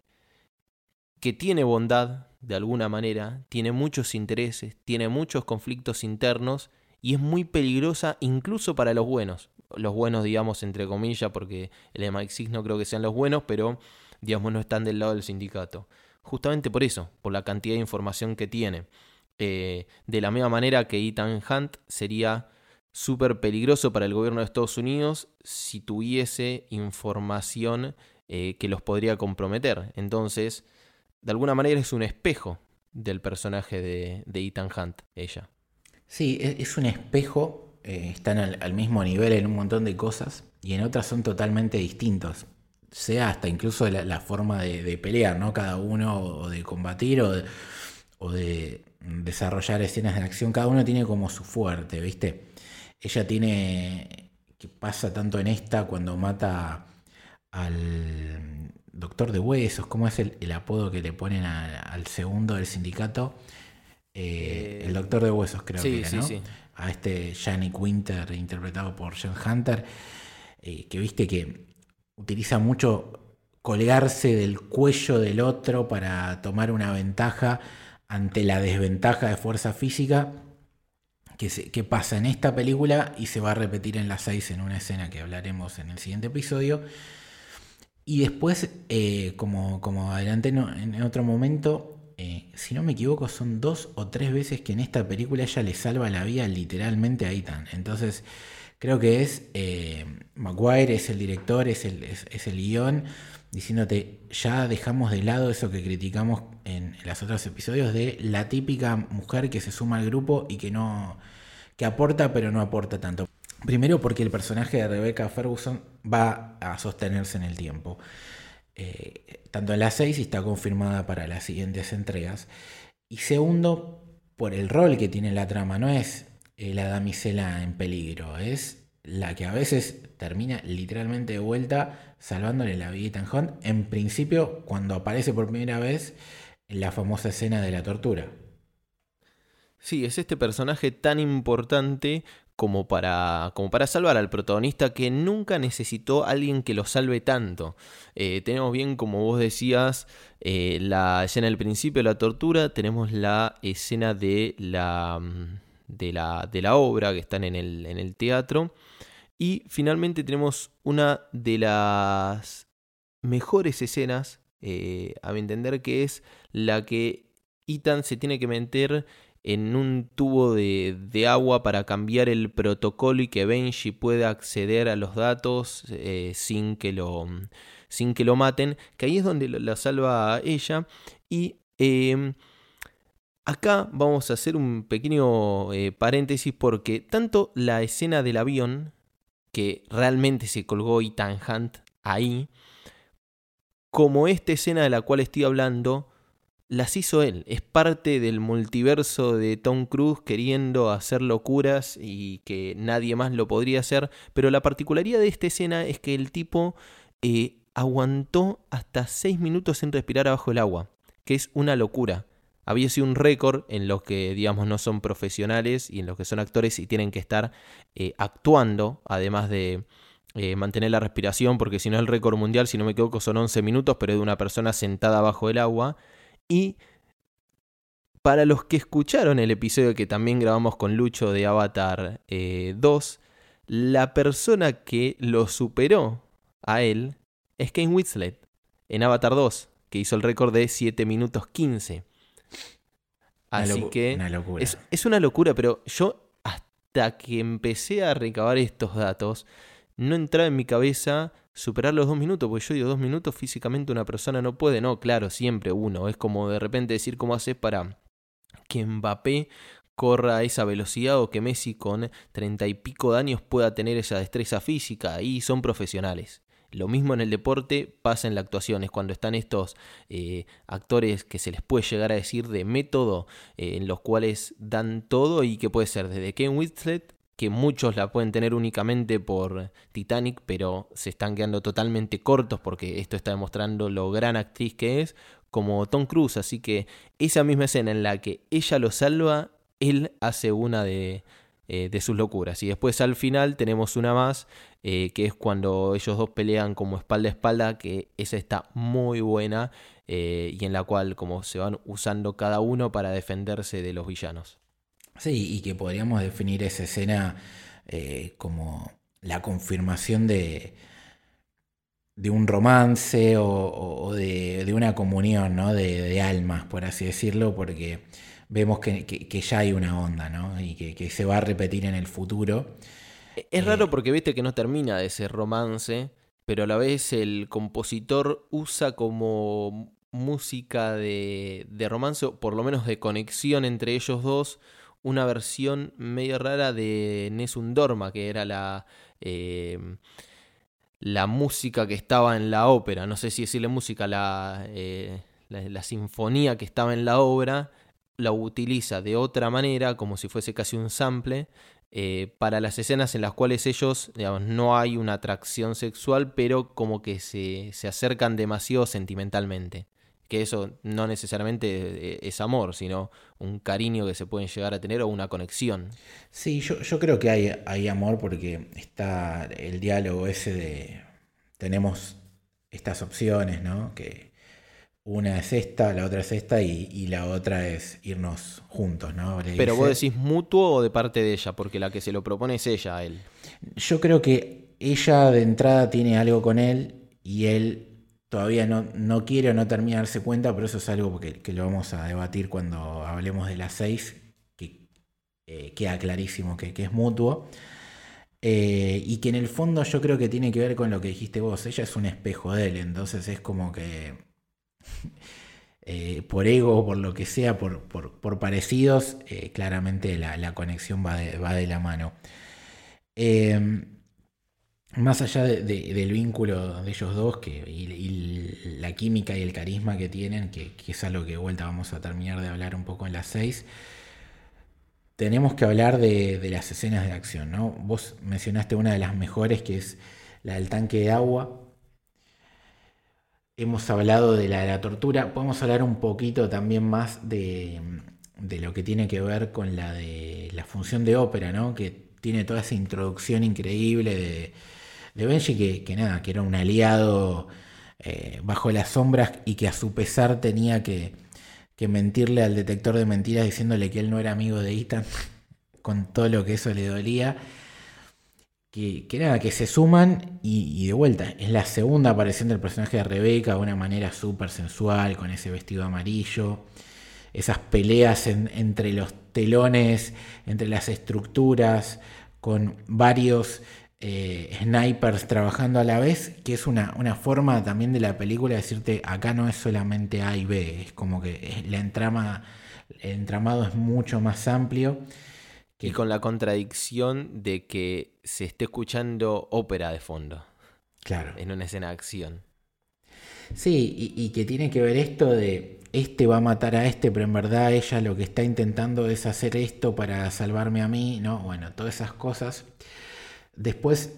que tiene bondad de alguna manera, tiene muchos intereses, tiene muchos conflictos internos y es muy peligrosa incluso para los buenos los buenos, digamos, entre comillas, porque el MI6 no creo que sean los buenos, pero, digamos, no están del lado del sindicato. Justamente por eso, por la cantidad de información que tiene. Eh, de la misma manera que Ethan Hunt sería súper peligroso para el gobierno de Estados Unidos si tuviese información eh, que los podría comprometer. Entonces, de alguna manera es un espejo del personaje de, de Ethan Hunt, ella. Sí, es un espejo eh, están al, mismo nivel en un montón de cosas y en otras son totalmente distintos. Sea hasta incluso la, forma de, pelear, ¿no? Cada uno, o de combatir, o de, desarrollar escenas de acción, cada uno tiene como su fuerte, ¿viste? Ella tiene, que pasa tanto en esta cuando mata al doctor de huesos, ¿cómo es el, apodo que le ponen al segundo del sindicato? Eh, el doctor de huesos, creo que era, ¿no? Sí, sí a este Yannick Winter interpretado por John Hunter, eh, que viste que utiliza mucho colgarse del cuello del otro para tomar una ventaja ante la desventaja de fuerza física que, pasa en esta película y se va a repetir en la 6 en una escena que hablaremos en el siguiente episodio. Y después, eh, como, como adelanté en otro momento, eh, si no me equivoco, son dos o tres veces que en esta película ella le salva la vida literalmente a Ethan. Entonces, creo que es eh, Maguire, es el director, es el, es, el guion, diciéndote, ya dejamos de lado eso que criticamos en, los otros episodios de la típica mujer que se suma al grupo y que no, que aporta pero no aporta tanto. Primero porque el personaje de Rebecca Ferguson va a sostenerse en el tiempo. Eh, tanto en la 6 y está confirmada para las siguientes entregas. Y segundo, por el rol que tiene la trama, no es eh, la damisela en peligro, es la que a veces termina literalmente de vuelta salvándole la vida a Hunt, en principio cuando aparece por primera vez en la famosa escena de la tortura. Sí, es este personaje tan importante como para, como para salvar al protagonista que nunca necesitó a alguien que lo salve tanto. Eh, tenemos bien, como vos decías, eh, la escena del principio de la tortura, tenemos la escena de la, mm, de la, de la obra que están en el, en el teatro. Y finalmente tenemos una de las mejores escenas, eh, a mi entender, que es la que Ethan se tiene que meter en un tubo de, agua para cambiar el protocolo y que Benji pueda acceder a los datos eh, sin, que lo, sin que lo maten, que ahí es donde la salva ella. Y em, acá vamos a hacer un pequeño eh, paréntesis porque tanto la escena del avión, que realmente se colgó Ethan Hunt ahí, como esta escena de la cual estoy hablando, las hizo él. Es parte del multiverso de Tom Cruise queriendo hacer locuras y que nadie más lo podría hacer. Pero la particularidad de esta escena es que el tipo eh, aguantó hasta 6 minutos sin respirar abajo el agua, que es una locura. Había sido un récord en los que, digamos, no son profesionales y en los que son actores y tienen que estar eh, actuando, además de eh, mantener la respiración, porque si no el récord mundial, si no me equivoco, son 11 minutos, pero de una persona sentada bajo el agua. Y para los que escucharon el episodio que también grabamos con Lucho de Avatar 2, eh, la persona que lo superó a él es Kane Whistlet en Avatar 2. que hizo el récord de 7 minutos 15. Una Así que una locura. es, es una locura, pero yo hasta que empecé a recabar estos datos, no entraba en mi cabeza superar los dos minutos, porque yo digo, dos minutos físicamente una persona no puede, no, claro, siempre uno, es como de repente decir cómo haces para que Mbappé corra a esa velocidad o que Messi con treinta y pico de años pueda tener esa destreza física y son profesionales. Lo mismo en el deporte pasa en la actuación, es cuando están estos eh, actores que se les puede llegar a decir de método, eh, en los cuales dan todo y que puede ser desde Ken Winslet, que muchos la pueden tener únicamente por Titanic, pero se están quedando totalmente cortos porque esto está demostrando lo gran actriz que es, como Tom Cruise, así que esa misma escena en la que ella lo salva, él hace una de, eh, sus locuras. Y después al final tenemos una más, eh, que es cuando ellos dos pelean como espalda a espalda, que esa está muy buena eh, y en la cual como se van usando cada uno para defenderse de los villanos. Sí, y que podríamos definir esa escena eh, como la confirmación de, de un romance o, de, de una comunión, ¿no? De, de almas, por así decirlo, porque vemos que, que- que ya hay una onda, ¿no? Y que, que se va a repetir en el futuro. Es Eh. raro porque viste que no termina de ese romance, pero a la vez el compositor usa como música de, de romance, o por lo menos de conexión entre ellos dos, una versión medio rara de Nessun Dorma, que era la, eh, la música que estaba en la ópera. No sé si decirle música, la, eh, la, la sinfonía que estaba en la obra, la utiliza de otra manera, como si fuese casi un sample, eh, para las escenas en las cuales ellos, digamos, no hay una atracción sexual, pero como que se, se acercan demasiado sentimentalmente. Que eso no necesariamente eh, es amor, sino un cariño que se pueden llegar a tener o una conexión. Sí, yo, yo creo que hay, hay amor porque está el diálogo ese de tenemos estas opciones, ¿no? Que una es esta, la otra es esta y, y la otra es irnos juntos, ¿no? Le Pero vos decís mutuo o de parte de ella, porque la que se lo propone es ella a él. Yo creo que ella de entrada tiene algo con él y él todavía no, no quiere no termina de darse cuenta, pero eso es algo que, que lo vamos a debatir cuando hablemos de las seis, que eh, queda clarísimo que, que es mutuo. Eh, y que en el fondo yo creo que tiene que ver con lo que dijiste vos, ella es un espejo de él, entonces es como que eh, por ego por lo que sea, por, por- por parecidos, claramente la, la conexión va de, va de la mano. Más allá de- de- del vínculo de ellos dos que, la química y el carisma que tienen, que, es algo que de vuelta vamos a terminar de hablar un poco en las seis, tenemos que hablar de, de las escenas de acción, ¿no? Vos mencionaste una de las mejores que es la del tanque de agua. Hemos hablado de la de la tortura. Podemos hablar un poquito también más de, de lo que tiene que ver con la de la función de ópera, ¿no? Que tiene toda esa introducción increíble de, de Benji, que, nada, que era un aliado eh, bajo las sombras y que a su pesar tenía que, que mentirle al detector de mentiras diciéndole que él no era amigo de Ethan, con todo lo que eso le dolía. Que, que nada, que se suman y, de vuelta, es la segunda aparición del personaje de Rebeca de una manera súper sensual, con ese vestido amarillo, esas peleas en- entre los telones, entre las estructuras, con varios eh, snipers trabajando a la vez, que es una, una forma también de la película de decirte, acá no es solamente A y B, es como que es- la entrama, el entramado es mucho más amplio. Y con la contradicción de que se esté escuchando ópera de fondo Claro. en una escena de acción. Sí, y, y que tiene que ver esto de este va a matar a este, pero en verdad ella lo que está intentando es hacer esto para salvarme a mí, ¿no? Bueno, todas esas cosas. Después,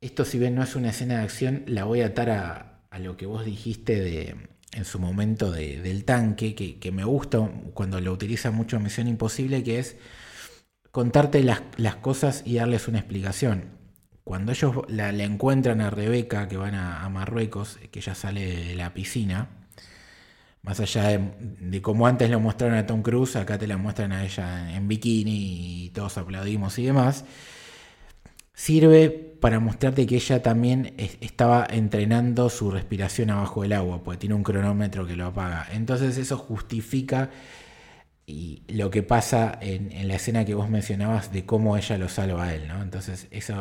esto si bien no es una escena de acción, la voy a atar a, lo que vos dijiste de, en su momento de- del tanque, que, me gusta cuando lo utiliza mucho en Misión Imposible, que es contarte las, las cosas y darles una explicación. Cuando ellos la, encuentran a Rebeca, que van a, a Marruecos, que ella sale de la piscina, más allá de, de como antes lo mostraron a Tom Cruise, acá te la muestran a ella en bikini y todos aplaudimos y demás. Sirve para mostrarte que ella también estaba entrenando su respiración abajo del agua, porque tiene un cronómetro que lo apaga. Entonces eso justifica y lo que pasa en, la escena que vos mencionabas de cómo ella lo salva a él, ¿no? Entonces eso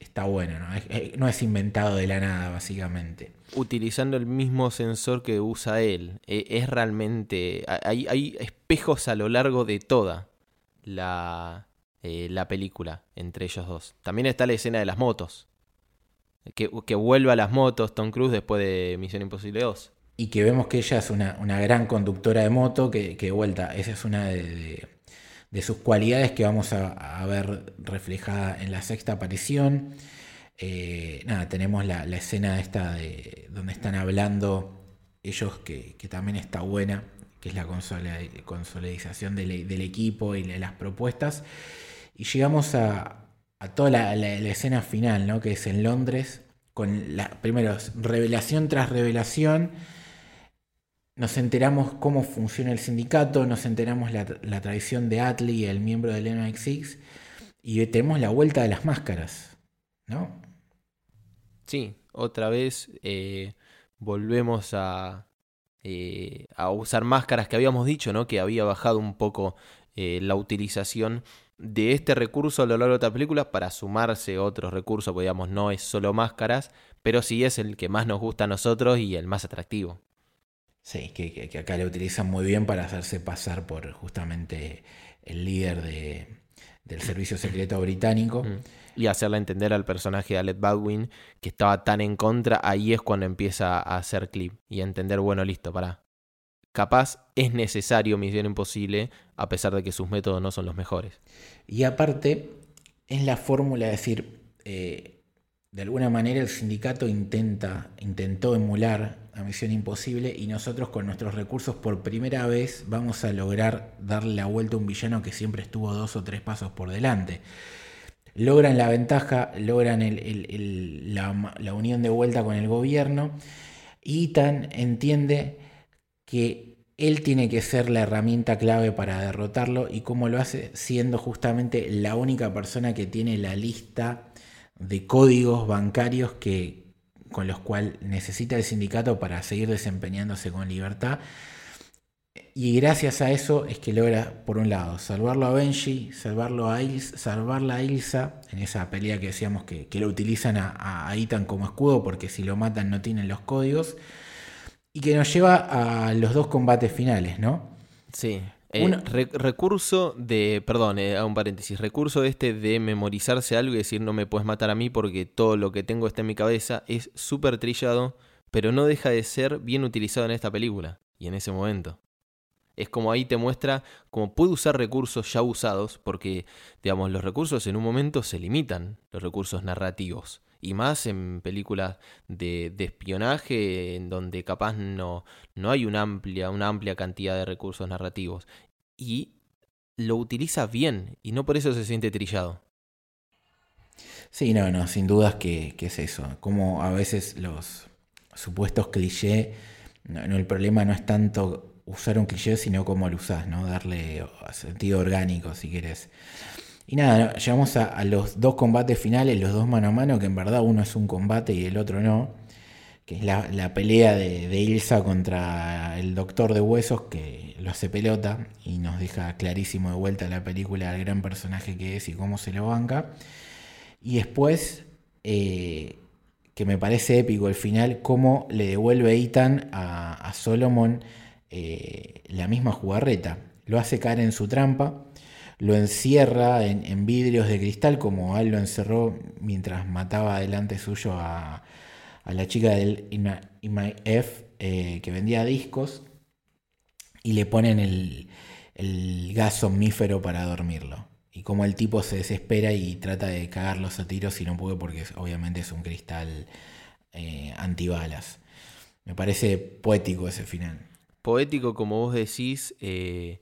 está bueno, ¿no? Es, no es inventado de la nada, básicamente. Utilizando el mismo sensor que usa él, e, es realmente... Hay, hay espejos a lo largo de toda la, eh, la película entre ellos dos. También está la escena de las motos. Que, que vuelva a las motos Tom Cruise después de Misión Imposible 2. Y que vemos que ella es una, gran conductora de moto, que, que vuelta, esa es una de, sus cualidades que vamos a, ver reflejada en la sexta aparición. Eh, nada, tenemos la, escena esta de donde están hablando ellos, que, también está buena, que es la consolidación del, equipo y las propuestas. Y llegamos a, toda la, escena final, ¿no? que es en Londres, con primero, revelación tras revelación. Nos enteramos cómo funciona el sindicato, nos enteramos la, la tradición de Atlee, el miembro del MI6, y tenemos la vuelta de las máscaras, ¿no? Sí, otra vez eh, volvemos a, eh, a usar máscaras que habíamos dicho, ¿no? Que había bajado un poco eh, la utilización de este recurso a lo largo de esta película para sumarse otros recursos, pues digamos, no es solo máscaras, pero sí es el que más nos gusta a nosotros y el más atractivo. Sí, que, acá le utilizan muy bien para hacerse pasar por justamente el líder del servicio secreto británico. Y hacerle entender al personaje de Alec Baldwin que estaba tan en contra, ahí es cuando empieza a hacer clip y a entender, bueno, listo, para. Capaz es necesario Misión Imposible, a pesar de que sus métodos no son los mejores. Y aparte, es la fórmula de decir, eh, de alguna manera el sindicato intenta, intentó emular a Misión Imposible y nosotros con nuestros recursos por primera vez vamos a lograr darle la vuelta a un villano que siempre estuvo dos o tres pasos por delante. Logran la ventaja, logran la, unión de vuelta con el gobierno y Tan entiende que él tiene que ser la herramienta clave para derrotarlo y cómo lo hace siendo justamente la única persona que tiene la lista de códigos bancarios que, con los cuales necesita el sindicato para seguir desempeñándose con libertad. Y gracias a eso es que logra, por un lado, salvarlo a Benji, salvarlo a Ilsa, salvarla a Ilsa, en esa pelea que decíamos que, lo utilizan a, a Ethan como escudo, porque si lo matan no tienen los códigos y que nos lleva a los dos combates finales, ¿no? Sí. Eh, recurso de, perdón, eh, un paréntesis, recurso este de memorizarse algo y decir no me puedes matar a mí porque todo lo que tengo está en mi cabeza es súper trillado, pero no deja de ser bien utilizado en esta película y en ese momento. Es como ahí te muestra cómo puede usar recursos ya usados, porque, digamos, los recursos en un momento se limitan, los recursos narrativos y más en películas de, espionaje en donde capaz no, no hay una amplia, una amplia cantidad de recursos narrativos. Y lo utiliza bien y no por eso se siente trillado. Sí, no, no, sin dudas que, es eso. Como a veces los supuestos clichés, no, el problema no es tanto usar un cliché, sino cómo lo usás, ¿no? Darle sentido orgánico, si quieres. Y nada, llegamos a, los dos combates finales, los dos mano a mano, que en verdad uno es un combate y el otro no, que es la, pelea de, Ilsa contra el doctor de huesos, que lo hace pelota y nos deja clarísimo de vuelta la película el gran personaje que es y cómo se lo banca. Y después, eh, que me parece épico el final, cómo le devuelve Ethan a, Solomon eh, la misma jugarreta. Lo hace caer en su trampa lo encierra en, vidrios de cristal como él lo encerró mientras mataba delante suyo a, la chica del IMF eh, que vendía discos y le ponen el, gas somnífero para dormirlo. Y como el tipo se desespera y trata de cagarlos a tiros y no puede porque obviamente es un cristal eh, antibalas. Me parece poético ese final. Poético, como vos decís, eh,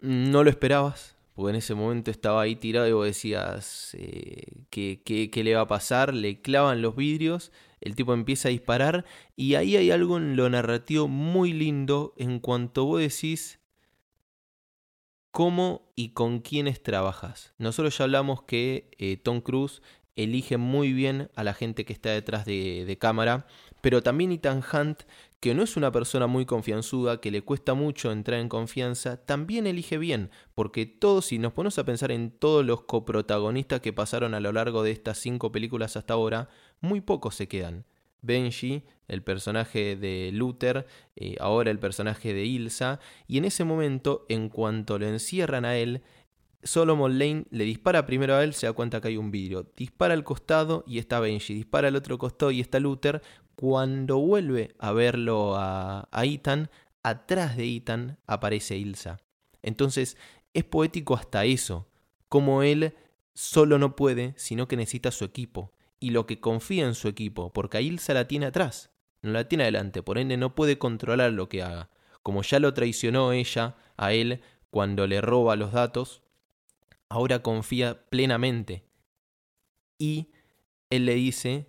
no lo esperabas, porque en ese momento estaba ahí tirado y vos decías, eh, ¿qué, le va a pasar? Le clavan los vidrios, el tipo empieza a disparar y ahí hay algo en lo narrativo muy lindo en cuanto vos decís, cómo y con quiénes trabajas. Nosotros ya hablamos que eh, Tom Cruise elige muy bien a la gente que está detrás de, de, cámara, pero también Ethan Hunt, que no es una persona muy confianzuda, que le cuesta mucho entrar en confianza, también elige bien, porque todos, si nos ponemos a pensar en todos los coprotagonistas que pasaron a lo largo de estas cinco películas hasta ahora, muy pocos se quedan. Benji, el personaje de Luther, eh, ahora el personaje de Ilsa, y en ese momento, en cuanto lo encierran a él, Solomon Lane le dispara primero a él, se da cuenta que hay un vidrio, dispara al costado y está Benji, dispara al otro costado y está Luther, cuando vuelve a verlo a, a Ethan, atrás de Ethan aparece Ilsa. Entonces es poético hasta eso, como él solo no puede, sino que necesita su equipo y lo que confía en su equipo, porque a Ilsa la tiene atrás, no la tiene adelante, por ende no puede controlar lo que haga. Como ya lo traicionó ella a él cuando le roba los datos, ahora confía plenamente. Y él le dice,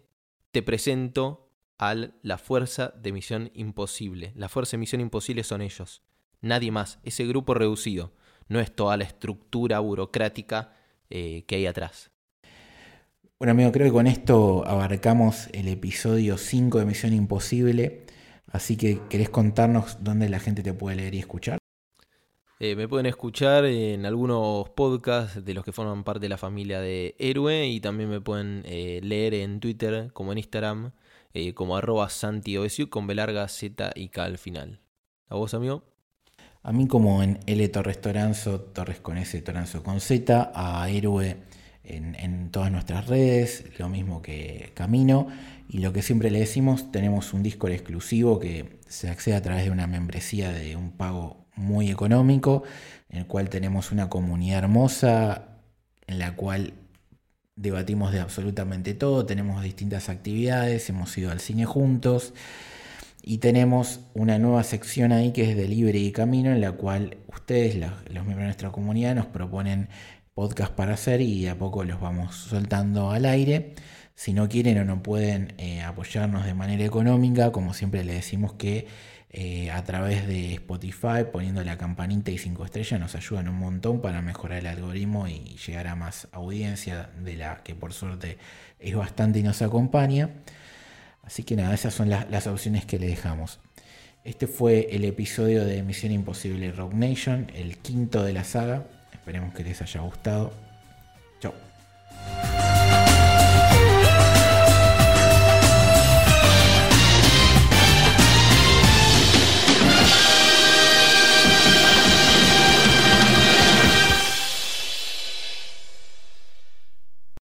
te presento a la fuerza de misión imposible. La fuerza de misión imposible son ellos, nadie más, ese grupo reducido, no es toda la estructura burocrática eh, que hay atrás. Bueno, amigo, creo que con esto abarcamos el episodio 5 de Misión Imposible. Así que, ¿querés contarnos dónde la gente te puede leer y escuchar? Eh, me pueden escuchar en algunos podcasts de los que forman parte de la familia de Héroe y también me pueden eh, leer en Twitter como en Instagram eh, como arroba santiosu con B larga Z y K al final. ¿A vos, amigo? A mí como en L Torres Toranzo, Torres con S, Toranzo con Z, a Héroe en, todas nuestras redes, lo mismo que Camino. Y lo que siempre le decimos, tenemos un Discord exclusivo que se accede a través de una membresía de un pago muy económico, en el cual tenemos una comunidad hermosa, en la cual debatimos de absolutamente todo, tenemos distintas actividades, hemos ido al cine juntos y tenemos una nueva sección ahí que es de Libre y Camino, en la cual ustedes, los, miembros de nuestra comunidad, nos proponen podcast para hacer y a poco los vamos soltando al aire. Si no quieren o no pueden eh, apoyarnos de manera económica, como siempre les decimos que eh, a través de Spotify, poniendo la campanita y cinco estrellas, nos ayudan un montón para mejorar el algoritmo y llegar a más audiencia de la que por suerte es bastante y nos acompaña. Así que nada, esas son las opciones que le dejamos. Este fue el episodio de Misión Imposible Rock Nation, el quinto de la saga. Esperemos que les haya gustado. Chao.